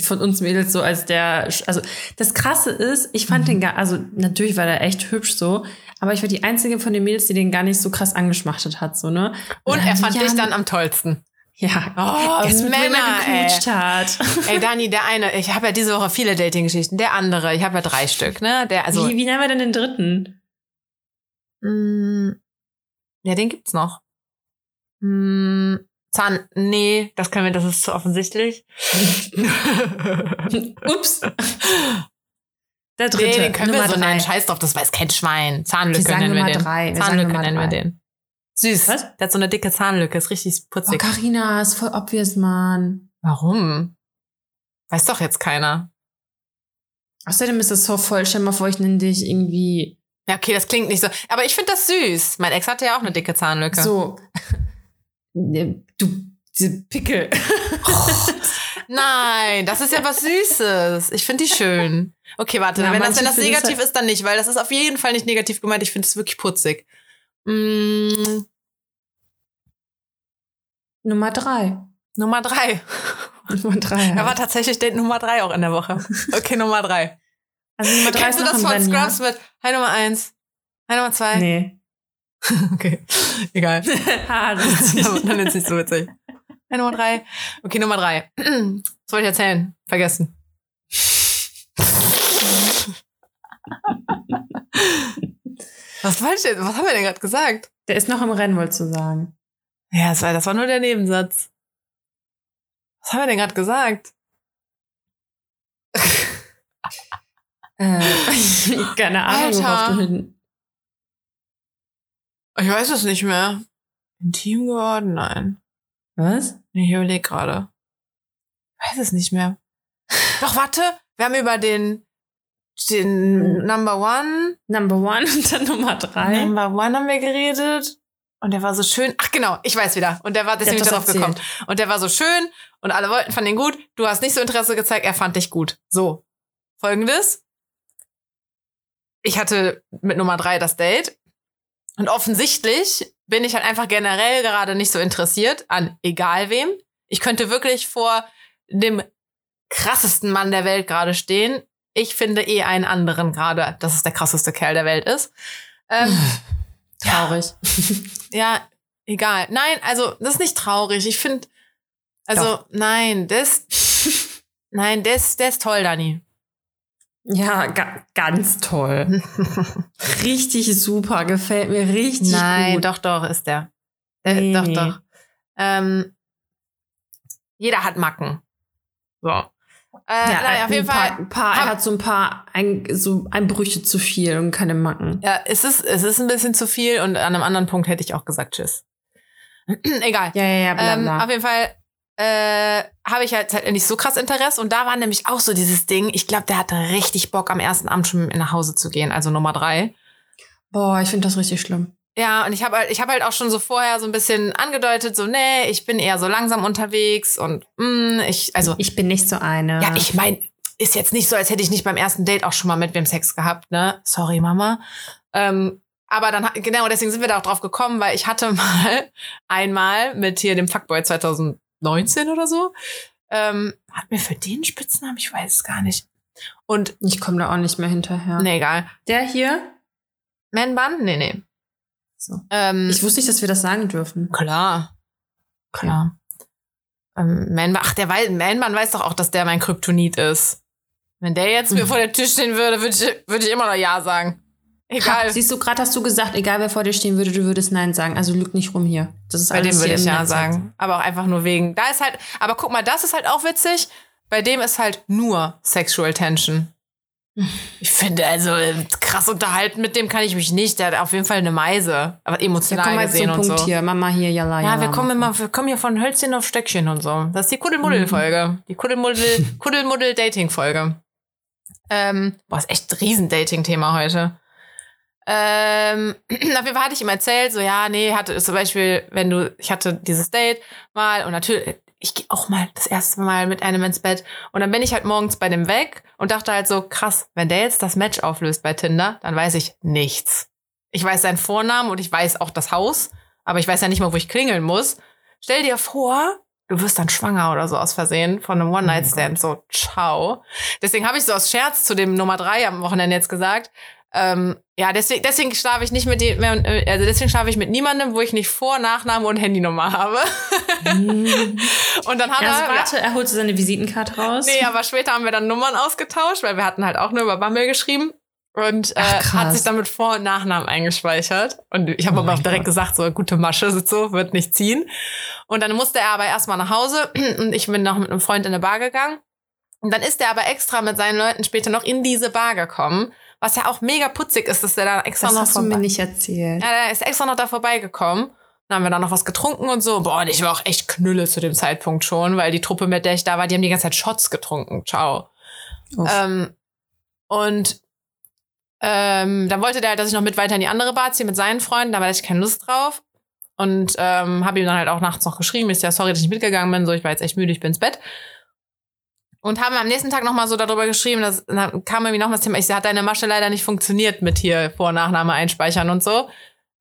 von uns Mädels so als der, also das Krasse ist, ich fand Mhm. den gar, also natürlich war der echt hübsch so, aber ich war die einzige von den Mädels, die den gar nicht so krass angeschmachtet hat, so, ne? Und er fand ja, dich dann am tollsten. Ja, Oh, erst mit wem er Männer, ey. hat. Ey, Dani, der eine, ich habe ja diese Woche viele Dating-Geschichten. Der andere, ich habe ja drei Stück, ne? Der, also. wie, wie nennen wir denn den dritten? Mm, ja, den gibt's noch. Mm, Zahn, nee, das können wir, das ist zu offensichtlich. [LAUGHS] Ups. Der dritte. Nee, den können Nummer wir so drei. nennen. Scheiß drauf, das weiß kein Schwein. Zahnlücke Wir nennen wir den. drei. Wir Zahnlücke nennen wir drei. den. Süß. Was? Der hat so eine dicke Zahnlücke, ist richtig Oh, putzig. Carina, ist voll obvious, Mann. Warum? Weiß doch jetzt keiner. Außerdem ist das so voll. Stell mal vor, ich nenne dich irgendwie Ja, okay, das klingt nicht so. Aber ich finde das süß. Mein Ex hatte ja auch eine dicke Zahnlücke. so. Ne, Du, diese Pickel. [LAUGHS] Nein, das ist ja was Süßes. Ich finde die schön. Okay, warte, Ja, wenn, das, wenn das negativ ist, dann nicht, weil das ist auf jeden Fall nicht negativ gemeint. Ich finde es wirklich putzig. Mm, Nummer drei. Nummer drei. Nummer drei. [LAUGHS] Er war tatsächlich Date Nummer drei auch in der Woche. Okay, Nummer drei. also Nummer drei Kennst ist du das von Rennen, Scrubs mit Hi Nummer eins, Hi Nummer zwei? ja? Nee. [LAUGHS] Okay, egal. [LAUGHS] [LAUGHS] Dann ist es nicht so witzig. Hi Nummer drei. Okay, Nummer drei. Was wollte ich erzählen? Vergessen. Was wollte ich denn? Was haben wir denn gerade gesagt? Der ist noch im Rennen, wolltest du sagen. Ja, das war, das war nur der Nebensatz. Was haben wir denn gerade gesagt? Äh, keine Ahnung, worauf Alter. du hin. Ich weiß es nicht mehr. Intim geworden? Nein. Was? Nee, ich überlege gerade. Ich weiß es nicht mehr. Doch, warte. Wir haben über den, den Number One, Number one und dann Nummer drei. Number One haben wir geredet. Und der war so schön. Ach genau, ich weiß wieder. Und der war deswegen das darauf gekommen. Und der war so schön und alle wollten, fanden ihn gut. Du hast nicht so Interesse gezeigt, er fand dich gut. So. Folgendes. Ich hatte mit Nummer drei das Date. Und offensichtlich bin ich halt einfach generell gerade nicht so interessiert an egal wem. Ich könnte wirklich vor dem krassesten Mann der Welt gerade stehen. Ich finde eh einen anderen gerade, dass es der krasseste Kerl der Welt ist. Ähm, [LAUGHS] Traurig. ja, egal. Nein, also das ist nicht traurig. Ich finde, also nein, das, nein, das, der ist toll, Dani. Ja, ga ganz toll. [LAUGHS] Richtig super, gefällt mir richtig nein, gut. doch, doch, ist der. Äh, Nee, doch, doch. Ähm, jeder hat Macken. So. Äh, Ja, naja, auf jeden paar, Fall. ein paar, hab- er hat so ein paar ein, so Einbrüche zu viel und keine Macken. Ja, es ist, es ist ein bisschen zu viel und an einem anderen Punkt hätte ich auch gesagt Tschüss. [CLEARS THROAT] Egal. Ja, ja, ja, bla, Ähm, bla. auf jeden Fall äh, habe ich halt, halt nicht so krass Interesse und da war nämlich auch so dieses Ding, ich glaube, der hatte richtig Bock am ersten Abend schon nach Hause zu gehen, also Nummer drei. Boah, ich finde das richtig schlimm. Ja, und ich habe halt, ich habe halt auch schon so vorher so ein bisschen angedeutet, so, nee, ich bin eher so langsam unterwegs und mm, ich, also, Ich bin nicht so eine. ja, ich meine, ist jetzt nicht so, als hätte ich nicht beim ersten Date auch schon mal mit wem Sex gehabt, ne? Sorry, Mama. Ähm, aber dann, genau, deswegen sind wir da auch drauf gekommen, weil ich hatte [LAUGHS] mal einmal mit hier dem Fuckboy 2019 oder so, ähm, hat mir für den Spitznamen, ich weiß es gar nicht. Und, Ich komme da auch nicht mehr hinterher. nee, egal. Der hier? Man Bun? Nee, nee. So. Ähm, Ich wusste nicht, dass wir das sagen dürfen. Klar. Klar. Ähm, Man, ach, der weiß, Man-Man weiß doch auch, dass der mein Kryptonit ist. Wenn der jetzt mir Mhm. vor der Tür stehen würde, würde ich, würde ich immer noch Ja sagen. Egal. Ha, siehst du, gerade hast du gesagt, egal wer vor dir stehen würde, du würdest Nein sagen. Also lüg nicht rum hier. Das ist Bei dem würde ich Ja Netz. sagen. Aber auch einfach nur wegen. Da ist halt, aber guck mal, das ist halt auch witzig. Bei dem ist halt nur Sexual Tension. [LAUGHS] Ich finde, also äh, krass unterhalten mit dem kann ich mich nicht. Der hat auf jeden Fall eine Meise. Aber Ja, emotional jetzt gesehen und Punkt so. hier. Mama hier, jalla, Ja, jalla. wir kommen immer, wir kommen hier von Hölzchen auf Stöckchen und so. Das ist die Kuddelmuddel-Folge. Die Kuddelmuddel, [LAUGHS] Kuddelmuddel-Dating-Folge. Ähm, boah, ist echt ein Riesen-Dating-Thema heute. Ähm, [CLEARS THROAT] auf jeden Fall hatte ich ihm erzählt, so, ja, nee, hatte zum Beispiel, wenn du, ich hatte dieses Date mal und natürlich, ich gehe auch mal das erste Mal mit einem ins Bett und dann bin ich halt morgens bei dem weg und dachte halt so, krass, wenn der jetzt das Match auflöst bei Tinder, dann weiß ich nichts. Ich weiß seinen Vornamen und ich weiß auch das Haus, aber ich weiß ja nicht mal, wo ich klingeln muss. Stell dir vor, du wirst dann schwanger oder so aus Versehen von einem One-Night-Stand. So, ciao. Deswegen habe ich so aus Scherz zu dem Nummer drei am Wochenende jetzt gesagt. Ähm, ja, deswegen, deswegen schlafe ich nicht mit dem, also deswegen schlafe ich mit niemandem, wo ich nicht Vor-, Nachname und Handynummer habe. Mhm. [LAUGHS] und dann hat Also er. warte, er holte seine Visitenkarte raus. Nee, aber später haben wir dann Nummern ausgetauscht, weil wir hatten halt auch nur über Bumble geschrieben. und äh, Ach, hat sich dann mit Vor- und Nachnamen eingespeichert. Und ich habe Oh aber auch direkt Gott. gesagt, so gute Masche, so wird nicht ziehen. Und dann musste er aber erstmal nach Hause [CLEARS THROAT] und ich bin noch mit einem Freund in eine Bar gegangen. Und dann ist er aber extra mit seinen Leuten später noch in diese Bar gekommen, was ja auch mega putzig ist, dass der da extra Das noch hast du mir vorbei- nicht erzählt. ja, der ist extra noch da vorbeigekommen. Dann haben wir da noch was getrunken und so. Boah, und ich war auch echt knülle zu dem Zeitpunkt schon, weil die Truppe, mit der ich da war, die haben die ganze Zeit Shots getrunken. Ciao. Ähm, und ähm, dann wollte der halt, dass ich noch mit weiter in die andere Bar ziehe mit seinen Freunden. Da hatte ich keine Lust drauf. Und ähm, habe ihm dann halt auch nachts noch geschrieben, ist ja sorry, dass ich nicht mitgegangen bin, so ich war jetzt echt müde, ich bin ins Bett. Und haben am nächsten Tag nochmal so darüber geschrieben, dass dann kam irgendwie noch das Thema, ich hat deine Masche leider nicht funktioniert mit hier Vor- und Nachname einspeichern und so.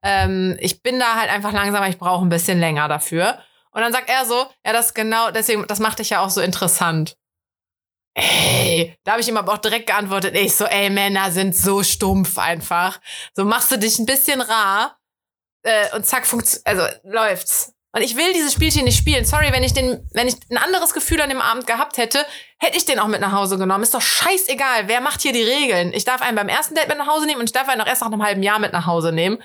Ähm, ich bin da halt einfach langsamer, ich brauche ein bisschen länger dafür. Und dann sagt er so, ja, das genau, deswegen, das macht dich ja auch so interessant. Ey, da habe ich ihm aber auch direkt geantwortet, ich so, ey, Männer sind so stumpf einfach. So machst du dich ein bisschen rar äh, und zack, funktio- also läuft's. Und ich will dieses Spielchen nicht spielen. Sorry, wenn ich den, wenn ich ein anderes Gefühl an dem Abend gehabt hätte, hätte ich den auch mit nach Hause genommen. Ist doch scheißegal. Wer macht hier die Regeln? Ich darf einen beim ersten Date mit nach Hause nehmen und ich darf einen auch erst nach einem halben Jahr mit nach Hause nehmen.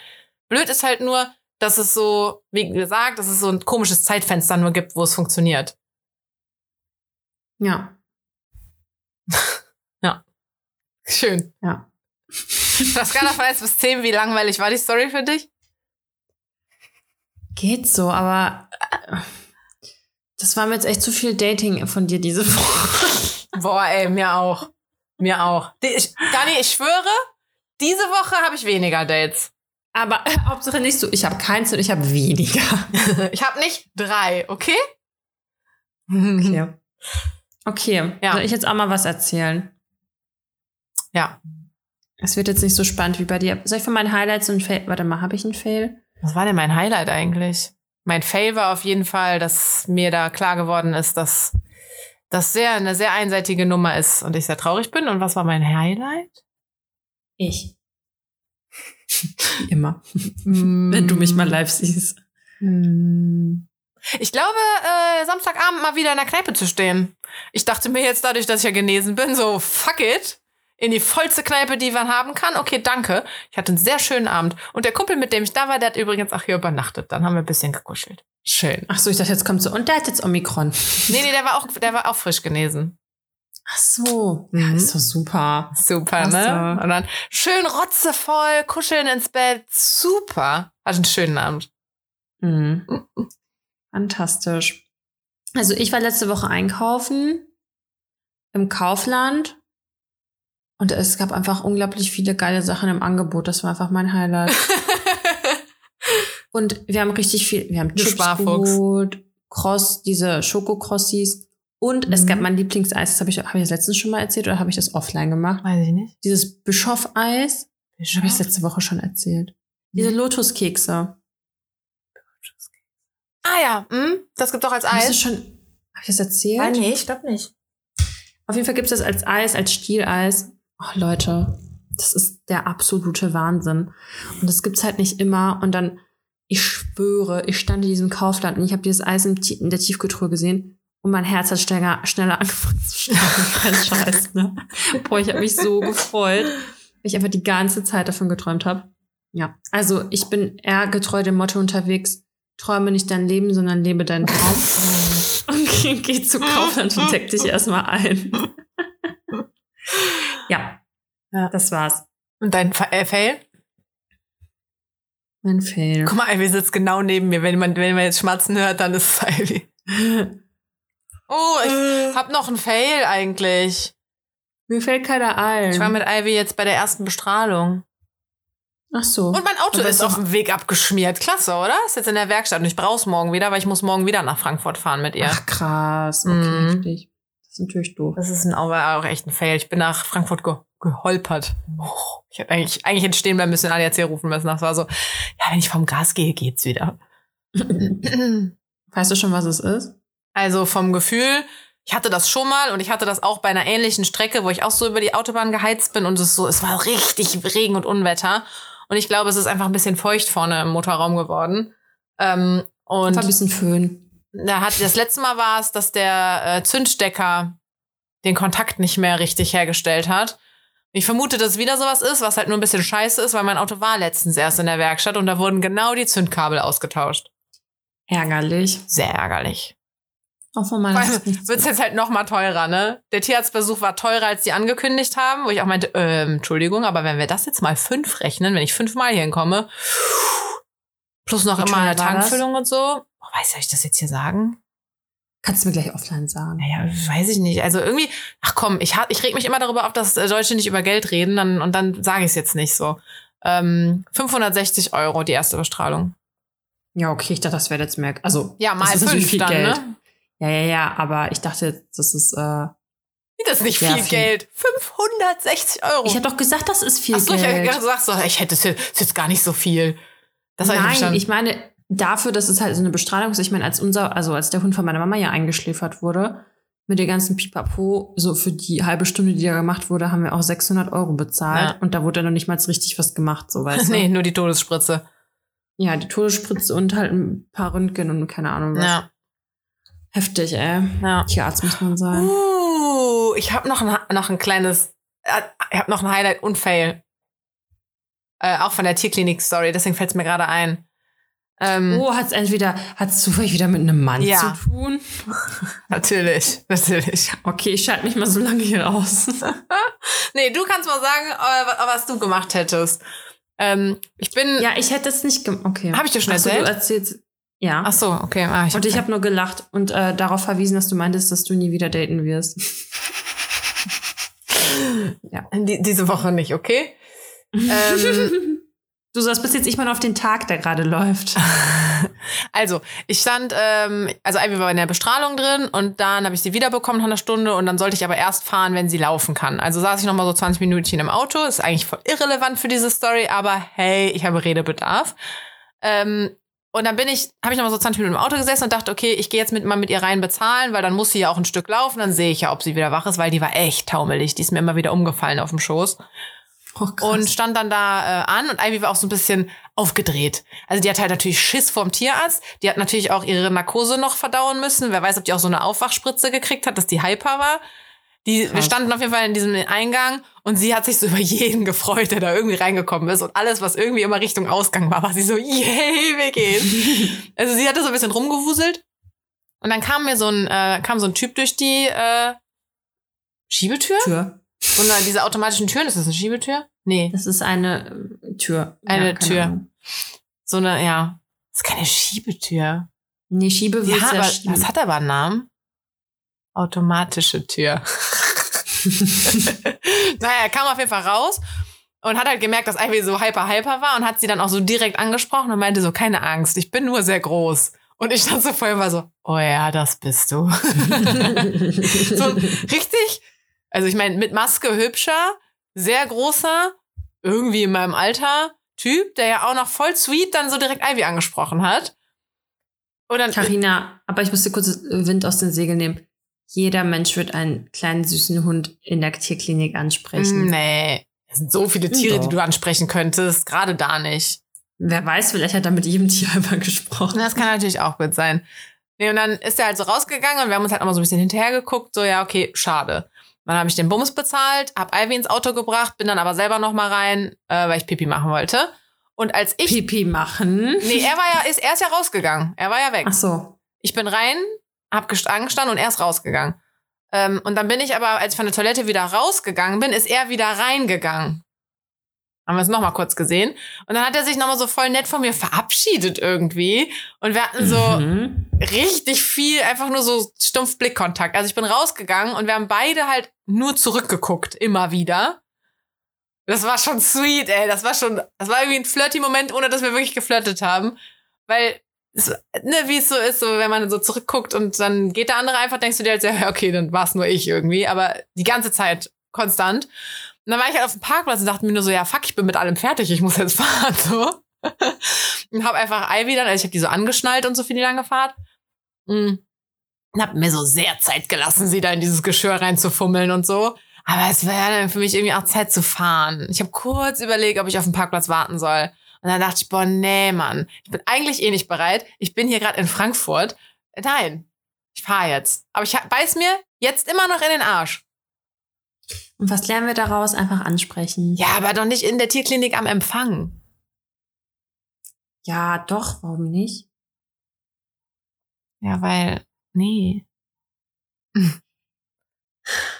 Blöd ist halt nur, dass es so, wie gesagt, dass es so ein komisches Zeitfenster nur gibt, wo es funktioniert. ja. [LAUGHS] Schön. Ja. [LAUGHS] Das Skala von 1 bis 10, wie langweilig war die Story für dich? Geht so, aber äh, das war mir jetzt echt zu viel Dating von dir diese [LAUGHS] Woche. Boah, ey, mir auch. Mir auch. Ich, Dani, ich schwöre, diese Woche habe ich weniger Dates. Aber äh, Hauptsache nicht so, ich habe keins und ich habe weniger. [LAUGHS] Ich habe nicht drei, okay? Okay. Okay, Ja. soll ich jetzt auch mal was erzählen? Ja. Es wird jetzt nicht so spannend wie bei dir. Soll ich von meinen Highlights und Fail? Warte mal, habe ich einen Fail? Was war denn mein Highlight eigentlich? Mein Fail war auf jeden Fall, dass mir da klar geworden ist, dass das sehr eine sehr einseitige Nummer ist und ich sehr traurig bin. Und was war mein Highlight? Ich. [LAUGHS] Immer. Wenn du mich mal live siehst. Mm. Ich glaube, äh, Samstagabend mal wieder in der Kneipe zu stehen. Ich dachte mir jetzt dadurch, dass ich ja genesen bin, so fuck it. In die vollste Kneipe, die man haben kann. Okay, danke. Ich hatte einen sehr schönen Abend. Und der Kumpel, mit dem ich da war, der hat übrigens auch hier übernachtet. Dann haben wir ein bisschen gekuschelt. Schön. Ach so, ich dachte, jetzt kommt so. Und der hat jetzt Omikron. Nee, nee, der war auch, der war auch frisch genesen. Ach so. Mhm. Ja, ist doch super. Super, ne? Und dann schön rotzevoll, kuscheln ins Bett. Super. Hatte einen schönen Abend. Mhm. Fantastisch. Also ich war letzte Woche einkaufen im Kaufland und es gab einfach unglaublich viele geile Sachen im Angebot. Das war einfach mein Highlight. [LAUGHS] Und wir haben richtig viel, wir haben Chips geholt, Cross, diese Schokokrossis und es Mhm. gab mein Lieblingseis, das habe ich, habe ich das letztens schon mal erzählt oder habe ich das offline gemacht? Weiß ich nicht. Dieses Bischoff-Eis, das habe ich letzte Woche schon erzählt. Diese Lotuskekse. Ah ja, hm? das gibt's auch als Hast du Eis. schon, habe ich das erzählt? Ah, nee, ich glaube nicht. Auf jeden Fall gibt es das als Eis, als Stieleis. Oh, Leute, das ist der absolute Wahnsinn. Und das gibt's halt nicht immer. Und dann, ich schwöre, ich stand in diesem Kaufland und ich habe dieses Eis in der Tiefkühltruhe gesehen. Und mein Herz hat schneller, schneller [LAUGHS] angefangen zu schlagen. Kein Scheiß, ne? Boah, ich habe mich so gefreut, weil ich einfach die ganze Zeit davon geträumt habe. Ja, also ich bin eher getreu dem Motto unterwegs, träume nicht dein Leben, sondern lebe deinen Traum. [LAUGHS] Und geh, geh zu Kaufland und deck dich erstmal ein. [LAUGHS] ja, das war's. Und dein Fa- äh, Fail? Mein Fail. Guck mal, Ivy sitzt genau neben mir. Wenn man, wenn man jetzt schmatzen hört, dann ist es Ivy. [LAUGHS] Oh, ich hab noch einen Fail eigentlich. Mir fällt keiner ein. Ich war mit Ivy jetzt bei der ersten Bestrahlung. Ach so. Und mein Auto ist auf dem Weg abgeschmiert. Klasse, oder? Ist jetzt in der Werkstatt und ich brauch's morgen wieder, weil ich muss morgen wieder nach Frankfurt fahren mit ihr. Ach krass. Okay, Mhm. heftig. Das ist natürlich doof. Das ist ein, aber auch echt ein Fail. Ich bin nach Frankfurt ge geholpert. Oh, ich hätte eigentlich, eigentlich hätte stehen bleiben müssen, den ADAC rufen müssen. Das war so, ja, wenn ich vom Gas gehe, geht's wieder. weißt du schon, was es ist? Also vom Gefühl, ich hatte das schon mal und ich hatte das auch bei einer ähnlichen Strecke, wo ich auch so über die Autobahn geheizt bin und es so, es war richtig Regen und Unwetter. Und ich glaube, es ist einfach ein bisschen feucht vorne im Motorraum geworden. Ähm, und War ein bisschen Föhn. da hat das letzte Mal war es, dass der äh, Zündstecker den Kontakt nicht mehr richtig hergestellt hat. Ich vermute, dass es wieder sowas ist, was halt nur ein bisschen scheiße ist, weil mein Auto war letztens erst in der Werkstatt und da wurden genau die Zündkabel ausgetauscht. Ärgerlich. Sehr ärgerlich. Auch von meiner Wird es jetzt halt noch mal teurer, ne? Der Tierarztbesuch war teurer, als die angekündigt haben, wo ich auch meinte, ähm, Entschuldigung, aber wenn wir das jetzt mal fünf rechnen, wenn ich fünfmal hier hinkomme, plus noch immer eine war das? Tankfüllung und so. Oh, weiß, soll ich das jetzt hier sagen? Kannst du mir gleich offline sagen. Naja, weiß ich nicht. Also irgendwie, ach komm, ich, ich reg mich immer darüber auf, dass äh, Deutsche nicht über Geld reden dann, und dann sage ich es jetzt nicht so. Ähm, 560 Euro die erste Bestrahlung. Ja, okay, ich dachte, das wäre jetzt mehr. Also, Ja, mal das ist fünf viel dann, Geld. ne? Ja, ja, ja, aber ich dachte, das ist. Äh, Das ist nicht viel viel. Geld. 560 Euro. ich habe doch gesagt, das ist viel Ach so, ich Geld. du sagst so, ich hätte es jetzt, jetzt gar nicht so viel. Das ich Nein, verstanden. ich meine, dafür, dass es halt so eine Bestrahlung ist, ich meine, als unser, also als der Hund von meiner Mama ja eingeschläfert wurde, mit der ganzen Pipapo, so für die halbe Stunde, die da gemacht wurde, haben wir auch 600 Euro bezahlt. Ja. Und da wurde dann noch nicht mal richtig was gemacht, so weißt [LAUGHS] du. nee, nur die Todesspritze. Ja, die Todesspritze und halt ein paar Röntgen und keine Ahnung was. Ja. Heftig, ey. ja. Tierarzt muss man sein. Uh, ich habe noch ein, noch ein kleines, äh, ich habe noch ein Highlight und Fail. Äh, auch von der Tierklinik-Story, deswegen fällt es mir gerade ein. Ähm, Oh, hat's entweder, hat's zufällig wieder mit einem Mann Ja. zu tun? [LAUGHS] Natürlich, natürlich. Okay, ich schalte mich mal so lange hier raus. [LAUGHS] Nee, du kannst mal sagen, äh, wa- was du gemacht hättest. Ähm, ich bin. ja, ich hätte es nicht gemacht. Okay. Hab ich dir schon erzählt? Du erzählst. Ja. Ach so, okay. Ah, ich und ich hab- habe nur gelacht und äh, darauf verwiesen, dass du meintest, dass du nie wieder daten wirst. [LAUGHS] die, diese Woche nicht, okay? ähm, Du sollst bis jetzt nicht mal auf den Tag, der gerade läuft. [LAUGHS] also, ich stand, ähm, also Ivy war in der Bestrahlung drin und dann habe ich sie wiederbekommen nach einer Stunde und dann sollte ich aber erst fahren, wenn sie laufen kann. Also saß ich noch mal so 20 Minütchen im Auto. Ist eigentlich voll irrelevant für diese Story, aber hey, ich habe Redebedarf. Ähm, und dann bin ich, habe ich noch mal so 20 Minuten im Auto gesessen und dachte, okay, ich gehe jetzt mit, mal mit ihr rein bezahlen, weil dann muss sie ja auch ein Stück laufen, dann sehe ich ja, ob sie wieder wach ist, weil die war echt taumelig. Die ist mir immer wieder umgefallen auf dem Schoß. Oh. Und stand dann da äh, an und Ivy war auch so ein bisschen aufgedreht. Also die hat halt natürlich Schiss vorm Tierarzt. Die hat natürlich auch ihre Narkose noch verdauen müssen. Wer weiß, ob die auch so eine Aufwachspritze gekriegt hat, dass die hyper war. Die, wir standen auf jeden Fall in diesem Eingang und sie hat sich so [LAUGHS] über jeden gefreut, der da irgendwie reingekommen ist. Und alles, was irgendwie immer Richtung Ausgang war, war sie so, [LAUGHS] yay, wir gehen. [LAUGHS] also sie hatte so ein bisschen rumgewuselt. Und dann kam mir so ein, äh, kam so ein Typ durch die äh, Schiebetür? Tür. Und dann diese automatischen Türen, ist das eine Schiebetür? Nee. Das ist eine äh, Tür. Eine keine Tür. Ahnung. So eine, ja. Das ist keine Schiebetür. Nee, Schiebe Ja, willst ja aber schieben. das hat aber einen Namen. Automatische Tür. [LAUGHS] naja, er kam auf jeden Fall raus und hat halt gemerkt, dass Ivy so hyper hyper war und hat sie dann auch so direkt angesprochen und meinte so, keine Angst, ich bin nur sehr groß. Und ich stand so vorher war so, oh ja, das bist du. [LAUGHS] so richtig, also ich meine, mit Maske hübscher, sehr großer, irgendwie in meinem Alter Typ, der ja auch noch voll sweet dann so direkt Ivy angesprochen hat. Und dann, Carina, aber ich muss dir kurz Wind aus den Segeln nehmen. Jeder Mensch wird einen kleinen süßen Hund in der Tierklinik ansprechen. nee, es sind so viele Tiere, Doch. die du ansprechen könntest, gerade da nicht. Wer weiß, vielleicht hat er mit jedem Tier [LAUGHS] einmal gesprochen. Das kann natürlich auch gut sein. Nee, und dann ist er halt so rausgegangen und wir haben uns halt auch mal so ein bisschen hinterher geguckt, so ja, okay, schade. Dann habe ich den Bums bezahlt, hab Ivy ins Auto gebracht, bin dann aber selber noch mal rein, äh, weil ich Pipi machen wollte. Und als ich Pipi machen. Nee, er war ja, ist, er ist ja rausgegangen. Er war ja weg. Ach so. Ich bin rein, hab gest- angestanden und er ist rausgegangen. Ähm, und dann bin ich aber, als ich von der Toilette wieder rausgegangen bin, ist er wieder reingegangen. Haben wir es nochmal kurz gesehen. Und dann hat er sich nochmal so voll nett von mir verabschiedet irgendwie. Und wir hatten so Mhm. richtig viel, einfach nur so stumpf Blickkontakt. Also ich bin rausgegangen und wir haben beide halt nur zurückgeguckt, immer wieder. Das war schon sweet, ey. Das war schon, das war irgendwie ein flirty Moment, ohne dass wir wirklich geflirtet haben. Weil, es, ne, wie es so ist, so, wenn man so zurückguckt und dann geht der andere einfach, denkst du dir halt, ja, okay, dann war es nur ich irgendwie. Aber die ganze Zeit konstant. Und dann war ich halt auf dem Parkplatz und dachte mir nur so, ja, fuck, ich bin mit allem fertig, ich muss jetzt [LAUGHS] fahren, so. und hab einfach Ivy dann, also ich habe die so angeschnallt und so für die lange Fahrt. Mm. Und hab mir so sehr Zeit gelassen, sie da in dieses Geschirr reinzufummeln und so. Aber es wäre dann für mich irgendwie auch Zeit zu fahren. Ich habe kurz überlegt, ob ich auf dem Parkplatz warten soll. Und dann dachte ich, boah, nee, Mann. Ich bin eigentlich eh nicht bereit. Ich bin hier gerade in Frankfurt. Nein, ich fahre jetzt. Aber ich beiß mir jetzt immer noch in den Arsch. Und was lernen wir daraus? Einfach ansprechen. Ja, aber doch nicht in der Tierklinik am Empfang. Ja, doch, warum nicht? Ja, weil, nee. [LAUGHS]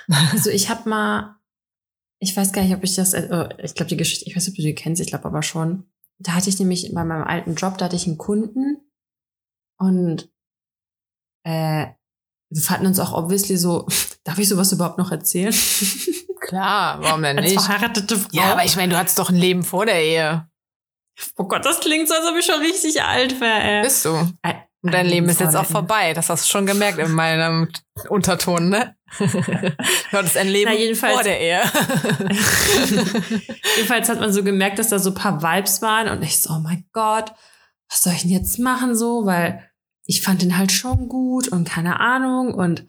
Also ich habe mal, ich weiß gar nicht, ob ich das, äh, ich glaube die Geschichte, ich weiß nicht, ob du die kennst, ich glaube aber schon. Da hatte ich nämlich bei meinem alten Job, da hatte ich einen Kunden und äh, wir fanden uns auch obviously so, darf ich sowas überhaupt noch erzählen? [LAUGHS] Klar, warum denn Als nicht? verheiratete Frau. Ja, aber ich meine, du hattest doch ein Leben vor der Ehe. oh Gott, das klingt so, als ob ich schon richtig alt wäre. ey. Bist du? Ein- Und dein ein Leben ist jetzt auch vorbei. Das hast du schon gemerkt in meinem Unterton, ne? Du hattest ein Leben Na, vor der Ehe. [LAUGHS] Jedenfalls hat man so gemerkt, dass da so ein paar Vibes waren und ich so, oh mein Gott, was soll ich denn jetzt machen so? Weil ich fand den halt schon gut und keine Ahnung und,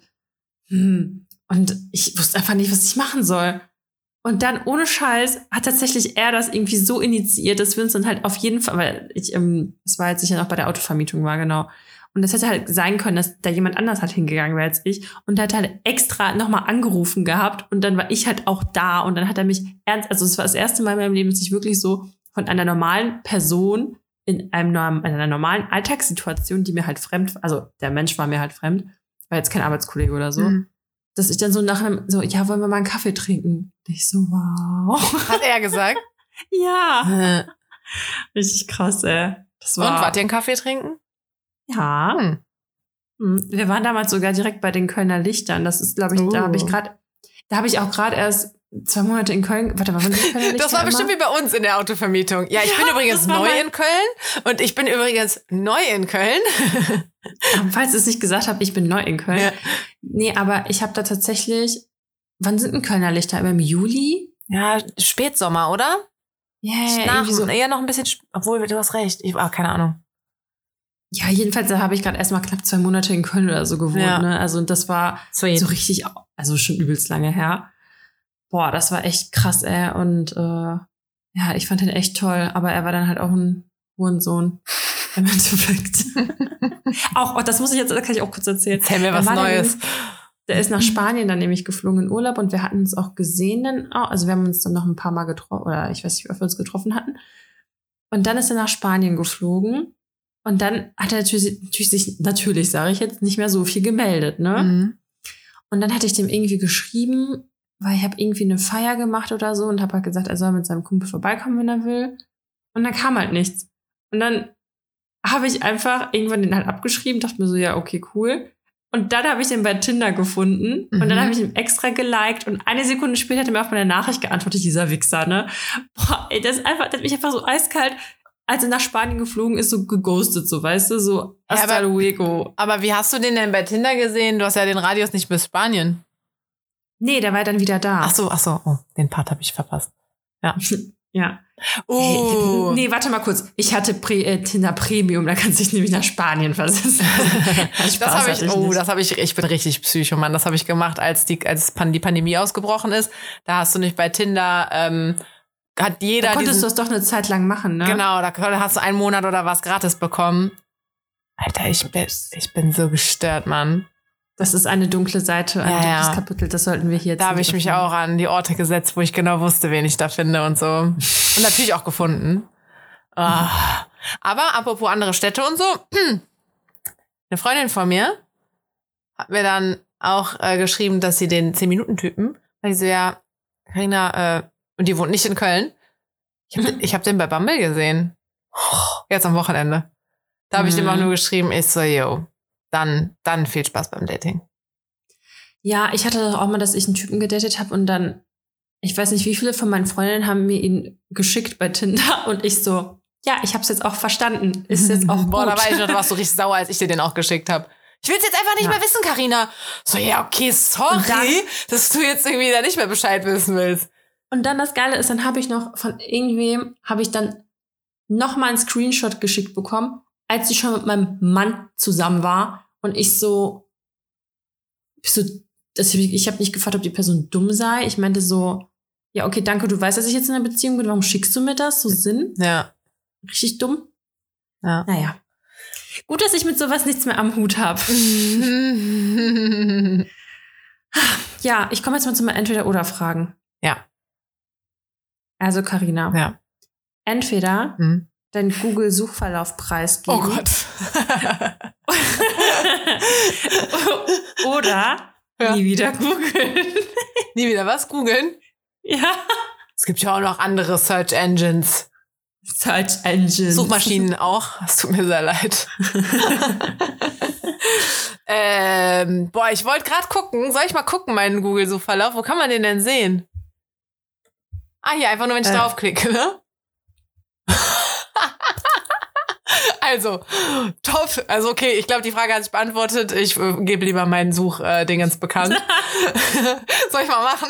hm, und ich wusste einfach nicht, was ich machen soll. Und dann ohne Scheiß hat tatsächlich er das irgendwie so initiiert, dass wir uns dann halt auf jeden Fall, weil ich, ähm, es war, ich ja noch bei der Autovermietung war, genau. Und das hätte halt sein können, dass da jemand anders halt hingegangen wäre als ich. Und der hat halt extra nochmal angerufen gehabt. Und dann war ich halt auch da. Und dann hat er mich ernst, also es war das erste Mal in meinem Leben, dass ich wirklich so von einer normalen Person in einem, in einer normalen Alltagssituation, die mir halt fremd, also der Mensch war mir halt fremd, war jetzt kein Arbeitskollege oder so, Mhm. Dass ich dann so nach einem, so, ja, wollen wir mal einen Kaffee trinken? Und ich so, wow. [LAUGHS] Hat er gesagt. ja. Und Richtig krass, ey. Das war, wart ihr einen Kaffee trinken? Ja. Hm. Hm, Wir waren damals sogar direkt bei den Kölner Lichtern. Das ist, glaube ich, da habe ich Oh. gerade, da habe ich auch gerade erst zwei Monate in Köln. Warte mal, wann sind Lichter Das war bestimmt wie bei uns in der Autovermietung. Ja, ich bin Ja, übrigens das war neu mein- in Köln und ich bin übrigens neu in Köln. [LAUGHS] Aber Falls ich es nicht gesagt habe, ich bin neu in Köln. Ja. Nee, aber ich habe da tatsächlich. Wann sind denn Kölner Lichter? Im Juli? Ja, Spätsommer, oder? Ja, Nach, so. eher noch ein bisschen, obwohl du hast recht. Ich, ah, keine Ahnung. Ja, jedenfalls da habe ich gerade erst mal knapp zwei Monate in Köln oder so gewohnt. Ja. Ne? Also und das war Sweet. so richtig, also schon übelst lange her. Boah, das war echt krass, ey. Und äh, ja, ich fand ihn echt toll, aber er war dann halt auch ein Hurensohn. [LAUGHS] Im Endeffekt. [LAUGHS] auch, oh, das muss ich jetzt, das kann ich auch kurz erzählen. Erzähl mir was dann Neues. Der ist nach Spanien dann nämlich geflogen in Urlaub und wir hatten uns auch gesehen dann auch. Also wir haben uns dann noch ein paar Mal getroffen, oder ich weiß nicht, ob wir uns getroffen hatten. Und dann ist er nach Spanien geflogen. Und dann hat er natürlich, natürlich sich, natürlich sage ich jetzt, nicht mehr so viel gemeldet, ne? Mhm. Und dann hatte ich dem irgendwie geschrieben, weil ich habe irgendwie eine Feier gemacht oder so und habe halt gesagt, er soll mit seinem Kumpel vorbeikommen, wenn er will. Und dann kam halt nichts. Und dann habe ich einfach irgendwann den halt abgeschrieben, dachte mir so, ja, okay, cool. Und dann habe ich den bei Tinder gefunden und dann Mhm. habe ich ihn extra geliked und eine Sekunde später hat er mir auf meine Nachricht geantwortet, dieser Wichser, ne? Boah, ey, das ist einfach, das hat mich einfach so eiskalt, als er nach Spanien geflogen ist, so geghostet, so, weißt du, so hasta aber- luego. Aber wie hast du den denn bei Tinder gesehen? Du hast ja den Radius nicht bis Spanien. Nee, der war dann wieder da. Ach so, ach so. Oh, den Part habe ich verpasst. Ja. [LAUGHS] Oh. Hey, nee, warte mal kurz. Ich hatte Pre äh, Tinder Premium, da kannst du dich nämlich nach Spanien versetzen. [LAUGHS] das habe ich, oh, das habe ich, ich bin richtig Psycho, Mann. Das habe ich gemacht, als die, als die Pandemie ausgebrochen ist. Da hast du nicht bei Tinder, ähm, hat jeder da konntest diesen, du das doch eine Zeit lang machen, ne? Genau, da hast du einen Monat oder was gratis bekommen. Alter, ich bin, ich bin so gestört, Mann. Das ist eine dunkle Seite, ein Ja, dunkles ja. Kapitel, das sollten wir hier jetzt Da habe ich mich auch an die Orte gesetzt, wo ich genau wusste, wen ich da finde und so. [LAUGHS] Und natürlich auch gefunden. Ah. Aber apropos andere Städte und so, [CLEARS THROAT] eine Freundin von mir hat mir dann auch äh, geschrieben, dass sie den 10-Minuten-Typen, weil sie so, ja, Carina, äh, und die wohnt nicht in Köln. Ich habe ich hab den bei Bumble gesehen. [GASPS] Jetzt am Wochenende. Da habe ich dem Mhm. auch nur geschrieben, ich so, yo, dann, dann viel Spaß beim Dating. Ja, ich hatte das auch mal, dass ich einen Typen gedatet habe und dann, ich weiß nicht, wie viele von meinen Freundinnen haben mir ihn geschickt bei Tinder und ich so, ja, ich habe es jetzt auch verstanden. Ist jetzt auch [LAUGHS] Boah, da gut. war ich da warst du richtig sauer, als ich dir den auch geschickt habe. Ich will's jetzt einfach nicht Ja. mehr wissen, Karina. So, ja, okay, sorry, dann- dass du jetzt irgendwie da nicht mehr Bescheid wissen willst. Und dann das Geile ist, dann habe ich noch von irgendwem, habe ich dann noch mal einen Screenshot geschickt bekommen, als ich schon mit meinem Mann zusammen war und ich so, ich so das, ich habe nicht gefragt, ob die Person dumm sei. Ich meinte so, ja, okay, danke, du weißt, dass ich jetzt in einer Beziehung bin, warum schickst du mir das? So Sinn? Ja. Richtig dumm? Ja. Naja. Gut, dass ich mit sowas nichts mehr am Hut habe. [LAUGHS] Ja, ich komme jetzt mal zu meinen Entweder-Oder-Fragen. Ja. Also, Karina, Ja. entweder Hm. Dein Google-Suchverlauf preisgeben. Oh Gott. [LAUGHS] Oder Ja. nie wieder googeln. [LAUGHS] Nie wieder was googeln? ja. Es gibt ja auch noch andere Search Engines. Search Engines. Suchmaschinen auch. Es tut mir sehr leid. [LAUGHS] ähm, boah, ich wollte gerade gucken. Soll ich mal gucken, meinen Google-Suchverlauf? Wo kann man den denn sehen? Ah, hier, einfach nur, wenn ich Äh. draufklicke, ne? Also, top. Also, okay, ich glaube, die Frage hat sich beantwortet. Ich äh, gebe lieber meinen Suchdingens bekannt. [LAUGHS] Soll ich mal machen?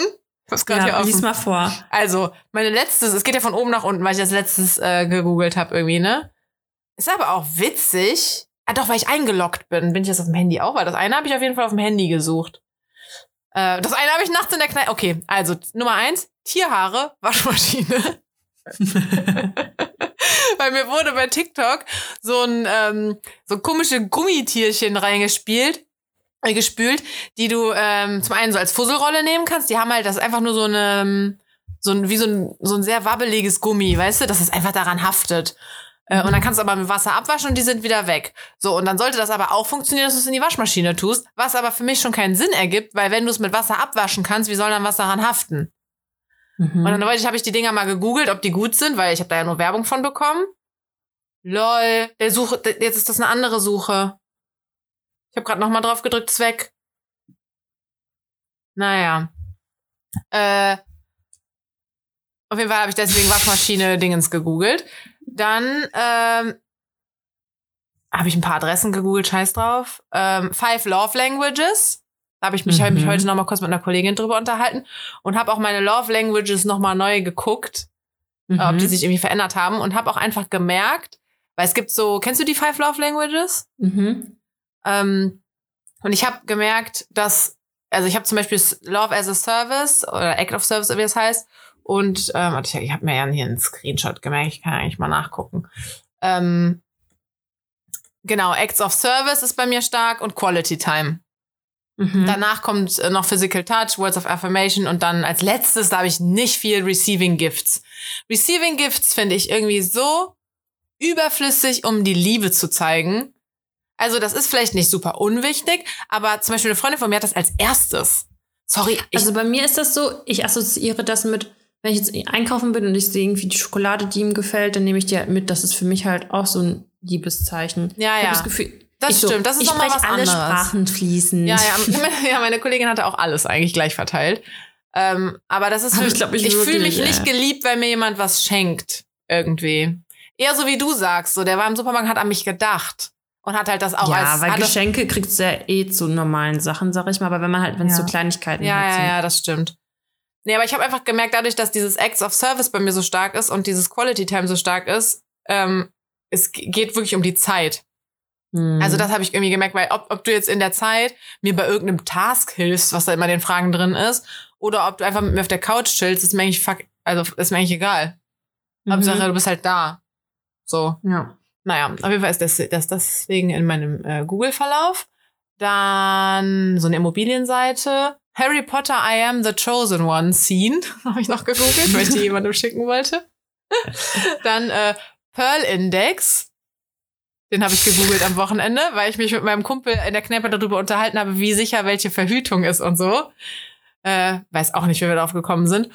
Hab's gerade hier Ja, offen. lies mal vor. Also, meine letztes, es geht ja von oben nach unten, weil ich das letztes äh, gegoogelt habe irgendwie, ne? Ist aber auch witzig. Ah, doch, weil ich eingeloggt bin. Bin ich jetzt auf dem Handy auch? Weil das eine habe ich auf jeden Fall auf dem Handy gesucht. Äh, das eine habe ich nachts in der Kneipe. Okay, also Nummer eins, Tierhaare, Waschmaschine. [LAUGHS] weil mir wurde bei TikTok so ein ähm, so komische Gummitierchen reingespielt, äh, gespült, die du ähm, zum einen so als Fusselrolle nehmen kannst. Die haben halt das einfach nur so eine so ein wie so ein so ein sehr wabbeliges Gummi, weißt du, dass es einfach daran haftet. Äh, Und dann kannst du aber mit Wasser abwaschen und die sind wieder weg. So, und dann sollte das aber auch funktionieren, dass du es in die Waschmaschine tust, was aber für mich schon keinen Sinn ergibt, weil wenn du es mit Wasser abwaschen kannst, wie soll dann was daran haften? Mhm. Und dann wollte ich, habe ich die Dinger mal gegoogelt, ob die gut sind, weil ich habe da ja nur Werbung von bekommen. Lol, der Suche, jetzt ist das eine andere Suche. Ich habe gerade noch mal drauf gedrückt, ist weg. Naja. Äh, auf jeden Fall habe ich deswegen Waschmaschine Dingens gegoogelt. Dann ähm, habe ich ein paar Adressen gegoogelt, scheiß drauf. Ähm, Five Love Languages. Da habe ich mich, hab mich Mhm. heute noch mal kurz mit einer Kollegin drüber unterhalten und habe auch meine Love Languages noch mal neu geguckt, Mhm. ob die sich irgendwie verändert haben und habe auch einfach gemerkt, weil es gibt so, kennst du die Five Love Languages? Mhm. Ähm, und ich habe gemerkt, dass, also ich habe zum Beispiel Love as a Service oder Act of Service, wie es heißt. Und ähm, ich, ich habe mir ja hier einen Screenshot gemerkt, ich kann eigentlich mal nachgucken. Ähm, genau, Acts of Service ist bei mir stark und Quality Time. Mhm. Danach kommt äh, noch Physical Touch, Words of Affirmation und dann als letztes, da habe ich nicht viel Receiving Gifts. Receiving Gifts finde ich irgendwie so überflüssig, um die Liebe zu zeigen. Also das ist vielleicht nicht super unwichtig, aber zum Beispiel eine Freundin von mir hat das als erstes. Sorry, ich, also bei mir ist das so, ich assoziiere das mit, wenn ich jetzt einkaufen bin und ich sehe irgendwie die Schokolade, die ihm gefällt, dann nehme ich die halt mit. Das ist für mich halt auch so ein Liebeszeichen. Ja, ich ja. habe das Gefühl, Das ich so, stimmt, das ist ich noch mal spreche was alle anderes. Sprachen fließend. ja, ja, meine, [LAUGHS] ja, meine Kollegin hatte auch alles eigentlich gleich verteilt. Ähm, aber das ist für, ich glaub, ich ich fühle mich nicht ja. geliebt, weil mir jemand was schenkt irgendwie. Eher so wie du sagst, so der war im Supermarkt, hat an mich gedacht und hat halt das auch ja, als weil hat Geschenke kriegst du ja eh zu normalen Sachen, sag ich mal. Aber wenn man halt, wenn es Ja. so Kleinigkeiten Ja, halt ja, sind. ja, das stimmt. Nee, aber ich habe einfach gemerkt, dadurch, dass dieses Acts of Service bei mir so stark ist und dieses Quality Time so stark ist, ähm, es geht wirklich um die Zeit. Hm. Also das habe ich irgendwie gemerkt, weil ob, ob du jetzt in der Zeit mir bei irgendeinem Task hilfst, was da immer in den Fragen drin ist, oder ob du einfach mit mir auf der Couch chillst, ist mir eigentlich fuck, also ist mir eigentlich egal. Mhm. Hauptsache, du bist halt da. So. Ja. Naja, auf jeden Fall ist das, das deswegen in meinem äh, Google-Verlauf. Dann so eine Immobilienseite. Harry Potter I Am the Chosen One Scene. [LAUGHS] Habe ich noch gegoogelt, weil ich die [LAUGHS] jemandem schicken wollte. Dann äh, Pearl Index. Den habe ich gegoogelt am Wochenende, weil ich mich mit meinem Kumpel in der Kneipe darüber unterhalten habe, wie sicher welche Verhütung ist und so. Äh, weiß auch nicht, wie wir darauf gekommen sind.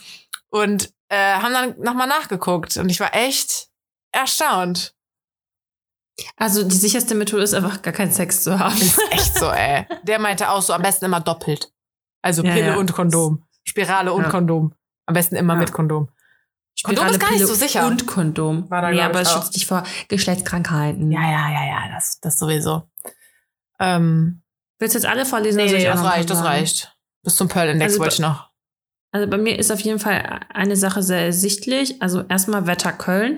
Und äh, haben dann nochmal nachgeguckt. Und ich war echt erstaunt. Also die sicherste Methode ist einfach gar keinen Sex zu haben. Ist echt so, ey. Der meinte auch so, am besten immer doppelt. Also Ja, Pille ja. und Kondom. Spirale und Ja. Kondom. Am besten immer Ja. mit Kondom. Kondom ist gar nicht so sicher. Und Kondom. War da, nee, aber es schützt dich vor Geschlechtskrankheiten. Ja, ja, ja, ja, das, das sowieso. Ähm, Willst du jetzt alle vorlesen? nee, nee, das reicht, das reicht. Bis zum Pearl-Index Also wollte ich noch. Also bei mir ist auf jeden Fall eine Sache sehr ersichtlich. Also erstmal Wetter Köln.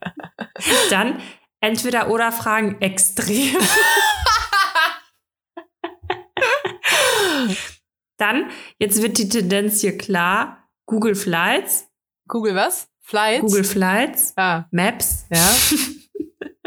[LAUGHS] Dann entweder oder Fragen extrem. [LAUGHS] Dann, jetzt wird die Tendenz hier klar. Google Flights, Google was? Flights? Google Flights, Ah, Maps. ja. [LAUGHS]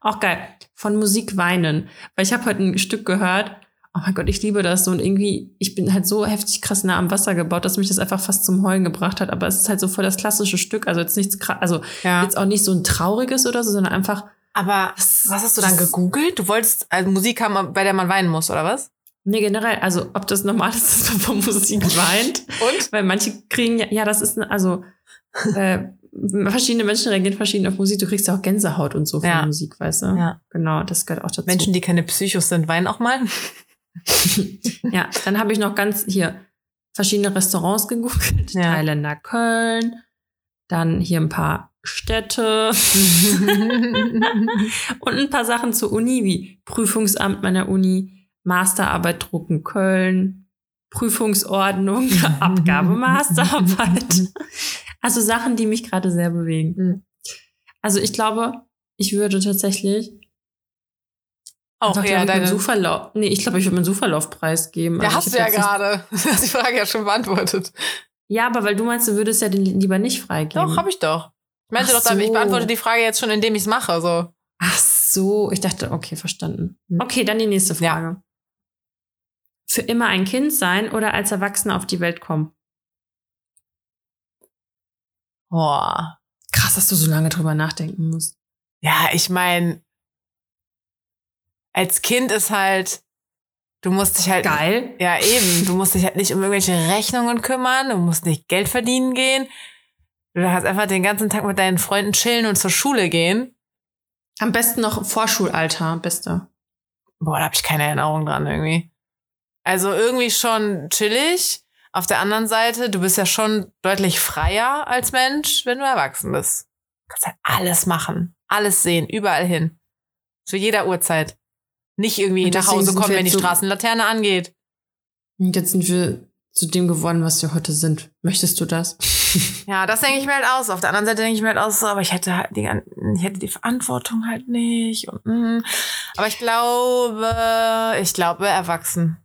Auch geil. Von Musik weinen. Weil ich habe heute ein Stück gehört. oh mein Gott, ich liebe das so. Und irgendwie, ich bin halt so heftig krass nah am Wasser gebaut, dass mich das einfach fast zum Heulen gebracht hat. Aber es ist halt so voll das klassische Stück. Also jetzt nichts krass, also Ja. jetzt auch nicht so ein trauriges oder so, sondern einfach, Aber was hast du dann gegoogelt? Du wolltest also Musik haben, bei der man weinen muss, oder was? Nee, generell, also ob das normal ist, [LAUGHS] dass man von Musik weint. Und? Weil manche kriegen ja, ja, das ist, ne- also äh, verschiedene Menschen reagieren verschieden auf Musik. Du kriegst ja auch Gänsehaut und so von Ja. Musik, weißt du? Ja. Genau, das gehört auch dazu. Menschen, die keine Psychos sind, weinen auch mal. [LAUGHS] Ja, dann habe ich noch ganz hier verschiedene Restaurants gegoogelt. Ja. Thailänder Köln, dann hier ein paar Städte [LAUGHS] und ein paar Sachen zur Uni, wie Prüfungsamt meiner Uni, Masterarbeit drucken Köln, Prüfungsordnung, [LAUGHS] Abgabe Masterarbeit. [LAUGHS] Also Sachen, die mich gerade sehr bewegen. Mhm. Also ich glaube, ich würde tatsächlich auch eher meinen deine. Suchverlauf, nee, ich glaube, ich würde meinen Suchverlauf preisgeben. Ja, Also hast ich du ja gerade. [LAUGHS] Du hast die Frage ja schon beantwortet. Ja, aber weil du meinst, du würdest ja den lieber nicht freigeben. Doch, hab ich doch. Ich meinte Ach doch, damit, ich so. beantworte die Frage jetzt schon, indem ich es mache. So. Ach so, ich dachte, okay, verstanden. Hm. Okay, dann die nächste Ja. Für immer ein Kind sein oder als Erwachsener auf die Welt kommen? Boah. Krass, dass du so lange drüber nachdenken musst. Ja, ich meine, als Kind ist halt, du musst dich halt. Geil. Ja, eben. Du musst dich halt nicht um irgendwelche Rechnungen kümmern. Du musst nicht Geld verdienen gehen. Du kannst einfach den ganzen Tag mit deinen Freunden chillen und zur Schule gehen. Am besten noch Vorschulalter, beste. Boah, da habe ich keine Erinnerung dran irgendwie. Also irgendwie schon chillig. Auf der anderen Seite, du bist ja schon deutlich freier als Mensch, wenn du erwachsen bist. Du kannst halt alles machen, alles sehen, überall hin. Zu jeder Uhrzeit. Nicht irgendwie nach Hause kommen, wenn die so- Straßenlaterne angeht. Und jetzt sind wir zu dem geworden, was wir heute sind. Möchtest du das? [LAUGHS] Ja, das denke ich mir halt aus. Auf der anderen Seite denke ich mir halt aus, so, aber ich hätte halt die, ich hätte die Verantwortung halt nicht. Und, mm. Aber ich glaube, ich glaube, erwachsen.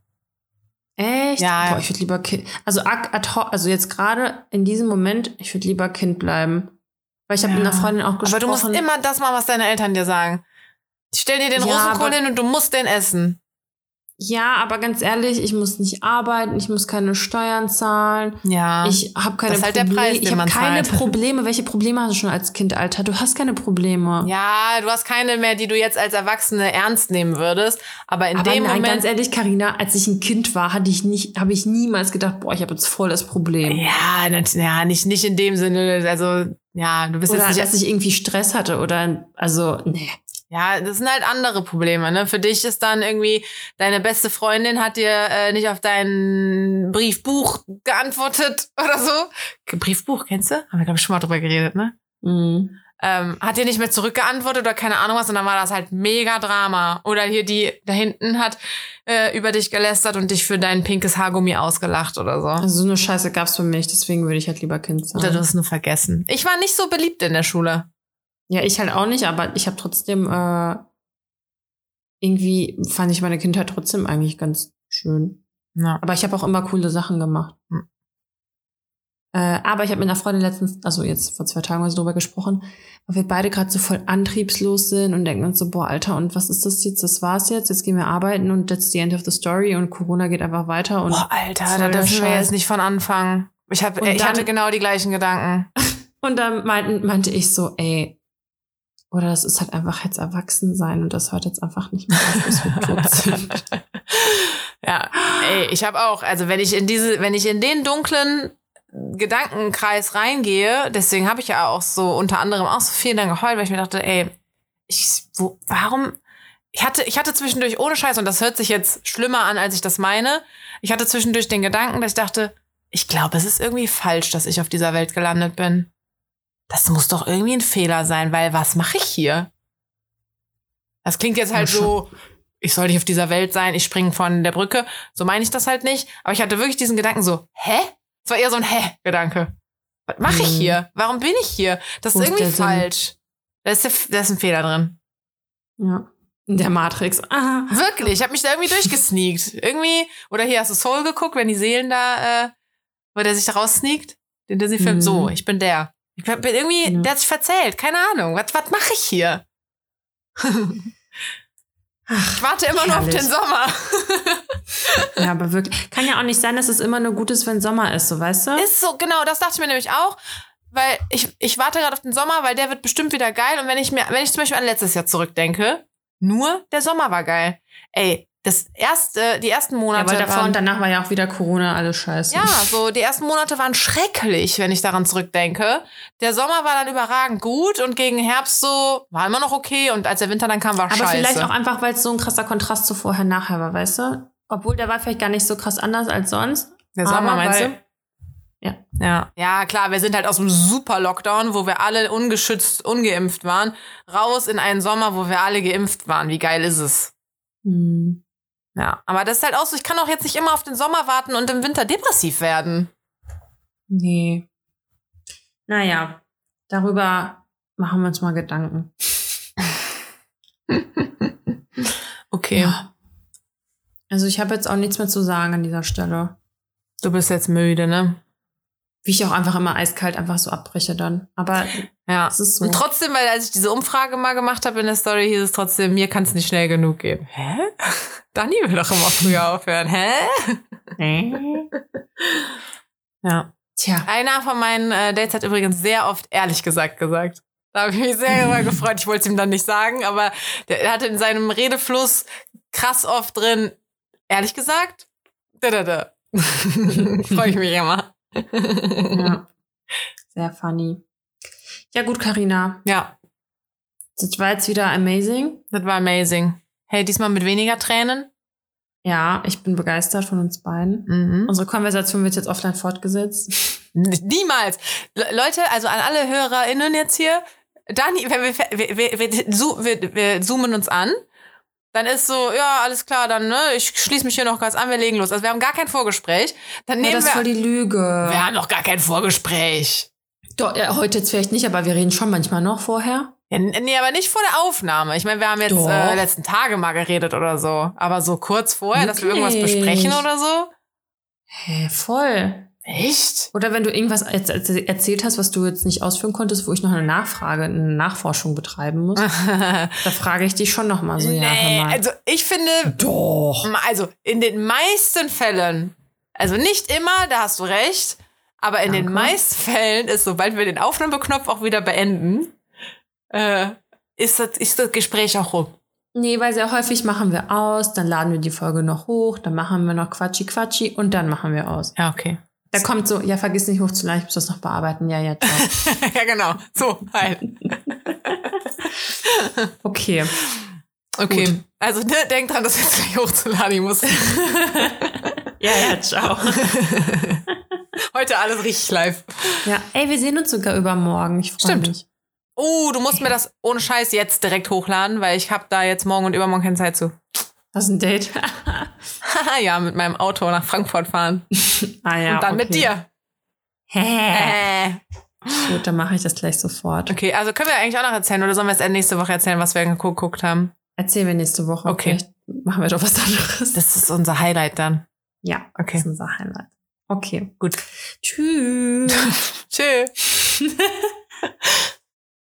Echt? Ja. Boah, ich würde lieber Kind. Also, also jetzt gerade in diesem Moment, ich würde lieber Kind bleiben. Weil ich habe Ja. mit einer Freundin auch gesprochen. Aber du musst immer das machen, was deine Eltern dir sagen. Die stellen dir den Ja, Rosenkohl hin und du musst den essen. Ja, aber ganz ehrlich, ich muss nicht arbeiten, ich muss keine Steuern zahlen. Ja. Ich habe keine Das ist halt der Probleme. Preis, ich habe keine zahlt. [LAUGHS] Probleme. Welche Probleme hast du schon als Kind, Alter? Du hast keine Probleme. ja, du hast keine mehr, die du jetzt als Erwachsene ernst nehmen würdest. Aber in aber dem nein, Moment. ganz ehrlich, Karina, als ich ein Kind war, hatte ich nicht, habe ich niemals gedacht, boah, ich habe jetzt voll das Problem. ja, nat- ja, nicht, nicht in dem Sinne. Also, ja, du bist Oder jetzt nicht. dass ich irgendwie Stress hatte oder also nee. Ja, das sind halt andere Probleme. Ne? Für dich ist dann irgendwie, deine beste Freundin hat dir äh, nicht auf dein Briefbuch geantwortet [LAUGHS] oder so. Briefbuch, kennst du? Haben wir, glaube ich, schon mal drüber geredet, ne? Mhm. ähm, hat dir nicht mehr zurückgeantwortet oder keine Ahnung was und dann war das halt mega Drama. Oder hier die da hinten hat äh, über dich gelästert und dich für dein pinkes Haargummi ausgelacht oder so. Also so eine Scheiße gab's für mich, deswegen würde ich halt lieber Kind sein. Oder du hast nur vergessen. Ich war nicht so beliebt in der Schule. Ja, ich halt auch nicht, aber ich habe trotzdem äh, irgendwie fand ich meine Kindheit trotzdem eigentlich ganz schön. Ja. Aber ich habe auch immer coole Sachen gemacht. Hm. Äh, aber ich habe mit einer Freundin letztens, also jetzt vor zwei Tagen mal so drüber gesprochen, weil wir beide gerade so voll antriebslos sind und denken uns so, boah, Alter, und was ist das jetzt? Das war's jetzt. Jetzt gehen wir arbeiten und that's the end of the story und Corona geht einfach weiter und Boah, Alter, da dürfen wir jetzt nicht von anfangen. Ich, hab, ich dann- hatte genau die gleichen Gedanken. [LAUGHS] Und dann meinten, meinte ich so, ey, oder das ist halt einfach jetzt erwachsen sein und das hört jetzt einfach nicht mehr auf, bis wir tot [LAUGHS] sind. ja, ey, ich habe auch, also wenn ich in diese, wenn ich in den dunklen Gedankenkreis reingehe, deswegen habe ich ja auch so unter anderem auch so viel dann geheult, weil ich mir dachte, ey, ich, wo, warum? Ich hatte, ich hatte zwischendurch ohne Scheiß, und das hört sich jetzt schlimmer an, als ich das meine. Ich hatte zwischendurch den Gedanken, dass ich dachte, ich glaube, es ist irgendwie falsch, dass ich auf dieser Welt gelandet bin. Das muss doch irgendwie ein Fehler sein, weil was mache ich hier? Das klingt jetzt halt so, ich soll nicht auf dieser Welt sein, ich springe von der Brücke. So meine ich das halt nicht. Aber ich hatte wirklich diesen Gedanken so, hä? Es war eher so ein Hä-Gedanke. Was mache ich Mhm. hier? Warum bin ich hier? Das ist irgendwie falsch. Da ist, da ist ein Fehler drin. Ja. In der Matrix. Ah. Wirklich, ich habe mich da irgendwie durchgesneakt. [LAUGHS] Irgendwie, oder hier hast du Soul geguckt, wenn die Seelen da, äh, wo der sich da raussneakt? Den Disney-Film. Mhm. So, ich bin der. Ich bin irgendwie, Ja. der hat sich verzählt. Keine Ahnung. Was, was mache ich hier? ich warte immer nur auf den Sommer. [LAUGHS] Ja, aber wirklich. Kann ja auch nicht sein, dass es immer nur gut ist, wenn Sommer ist, so weißt du? Ist so, genau, das dachte ich mir nämlich auch. Weil ich, ich warte gerade auf den Sommer, weil der wird bestimmt wieder geil. Und wenn ich mir, wenn ich zum Beispiel an letztes Jahr zurückdenke, nur der Sommer war geil. Ey, das erste, die ersten ja, Monate. weil davor waren, und danach war ja auch wieder Corona, alles scheiße. ja, so die ersten Monate waren schrecklich, wenn ich daran zurückdenke. Der Sommer war dann überragend gut und gegen Herbst so war immer noch okay und als der Winter dann kam, war Aber scheiße. vielleicht auch einfach, weil es so ein krasser Kontrast zu vorher nachher war, weißt du? Obwohl der war vielleicht gar nicht so krass anders als sonst. der Sommer aber meinst du? Ja. Ja. Ja, klar, wir sind halt aus dem super Lockdown, wo wir alle ungeschützt, ungeimpft waren, raus in einen Sommer, wo wir alle geimpft waren. Wie geil ist es? Hm. Ja, aber das ist halt auch so, ich kann auch jetzt nicht immer auf den Sommer warten und im Winter depressiv werden. Nee. Naja, darüber machen wir uns mal Gedanken. [LAUGHS] Okay. Ja. Also ich habe jetzt auch nichts mehr zu sagen an dieser Stelle. Du bist jetzt müde, ne? Wie ich auch einfach immer eiskalt einfach so abbreche dann. Aber Ja. so. Und trotzdem, weil als ich diese Umfrage mal gemacht habe in der Story, hieß es trotzdem, mir kann es nicht schnell genug gehen. Hä? [LAUGHS] Dani will doch immer früher aufhören. Hä? Äh? Ja. Tja. Einer von meinen äh, Dates hat übrigens sehr oft ehrlich gesagt gesagt. Da habe ich mich sehr darüber [LAUGHS] gefreut. Ich wollte es ihm dann nicht sagen, aber der, er hatte in seinem Redefluss krass oft drin, ehrlich gesagt, da, da, da. [LAUGHS] Freue ich mich immer. Ja. Sehr funny. Ja gut, Karina. ja, Das war jetzt wieder amazing. das war amazing. Hey, diesmal mit weniger Tränen. Ja, ich bin begeistert von uns beiden. Mhm. Unsere Konversation wird jetzt offline fortgesetzt. [LAUGHS] Niemals. Le Leute, also an alle HörerInnen jetzt hier, Dani, wenn wir, wir, wir, wir, zo- wir, wir zoomen uns an, dann ist so, ja, alles klar, dann, ne, ich schließe mich hier noch ganz an, wir legen los. Also wir haben gar kein Vorgespräch. Dann Ja, nehmen das ist voll die Lüge. wir haben noch gar kein Vorgespräch. Doch, ja, heute jetzt vielleicht nicht, aber wir reden schon manchmal noch vorher. Ja, nee, aber nicht vor der Aufnahme. Ich meine, wir haben jetzt Doch. äh, letzten Tage mal geredet oder so. Aber so kurz vorher, dass wir irgendwas Wirklich? besprechen oder so. Hä, voll. Echt? Oder wenn du irgendwas erz- erz- erzählt hast, was du jetzt nicht ausführen konntest, wo ich noch eine Nachfrage, eine Nachforschung betreiben muss, [LAUGHS] da frage ich dich schon noch mal so, ja, nee, mal. also ich finde, Doch. Also in den meisten Fällen, also nicht immer, da hast du recht, aber in den Danke. meisten Fällen ist, sobald wir den Aufnahmeknopf auch wieder beenden, äh, ist, das, ist das Gespräch auch rum. Nee, weil sehr häufig machen wir aus, dann laden wir die Folge noch hoch, dann machen wir noch Quatschi Quatschi und dann machen wir aus. Ja, okay. Da kommt so, ja, vergiss nicht hochzuladen, ich muss das noch bearbeiten. Ja, ja, ciao. [LAUGHS] ja, genau. So, halt. [LAUGHS] Okay. Okay. Gut. Also ne, denk dran, das jetzt gleich hochzuladen. Ich muss [LAUGHS] Ja, ja, ciao. Heute alles richtig live. Ja, ey, wir sehen uns sogar übermorgen. Ich freue Stimmt. mich. Oh, du musst mir das ohne Scheiß jetzt direkt hochladen, weil ich habe da jetzt morgen und übermorgen keine Zeit zu. Was ist ein Date? [LAUGHS] Ja, mit meinem Auto nach Frankfurt fahren. [LAUGHS] ah ja. und dann mit okay. dir. Hä? Gut, dann mache ich das gleich sofort. Okay, also können wir eigentlich auch noch erzählen oder sollen wir es nächste Woche erzählen, was wir geguckt haben? Erzählen wir nächste Woche. Okay. Vielleicht machen wir doch was anderes. Das ist unser Highlight dann. ja, Okay. das ist unser Highlight. Okay, gut. Tschüss. [LAUGHS] Tschüss. [LAUGHS]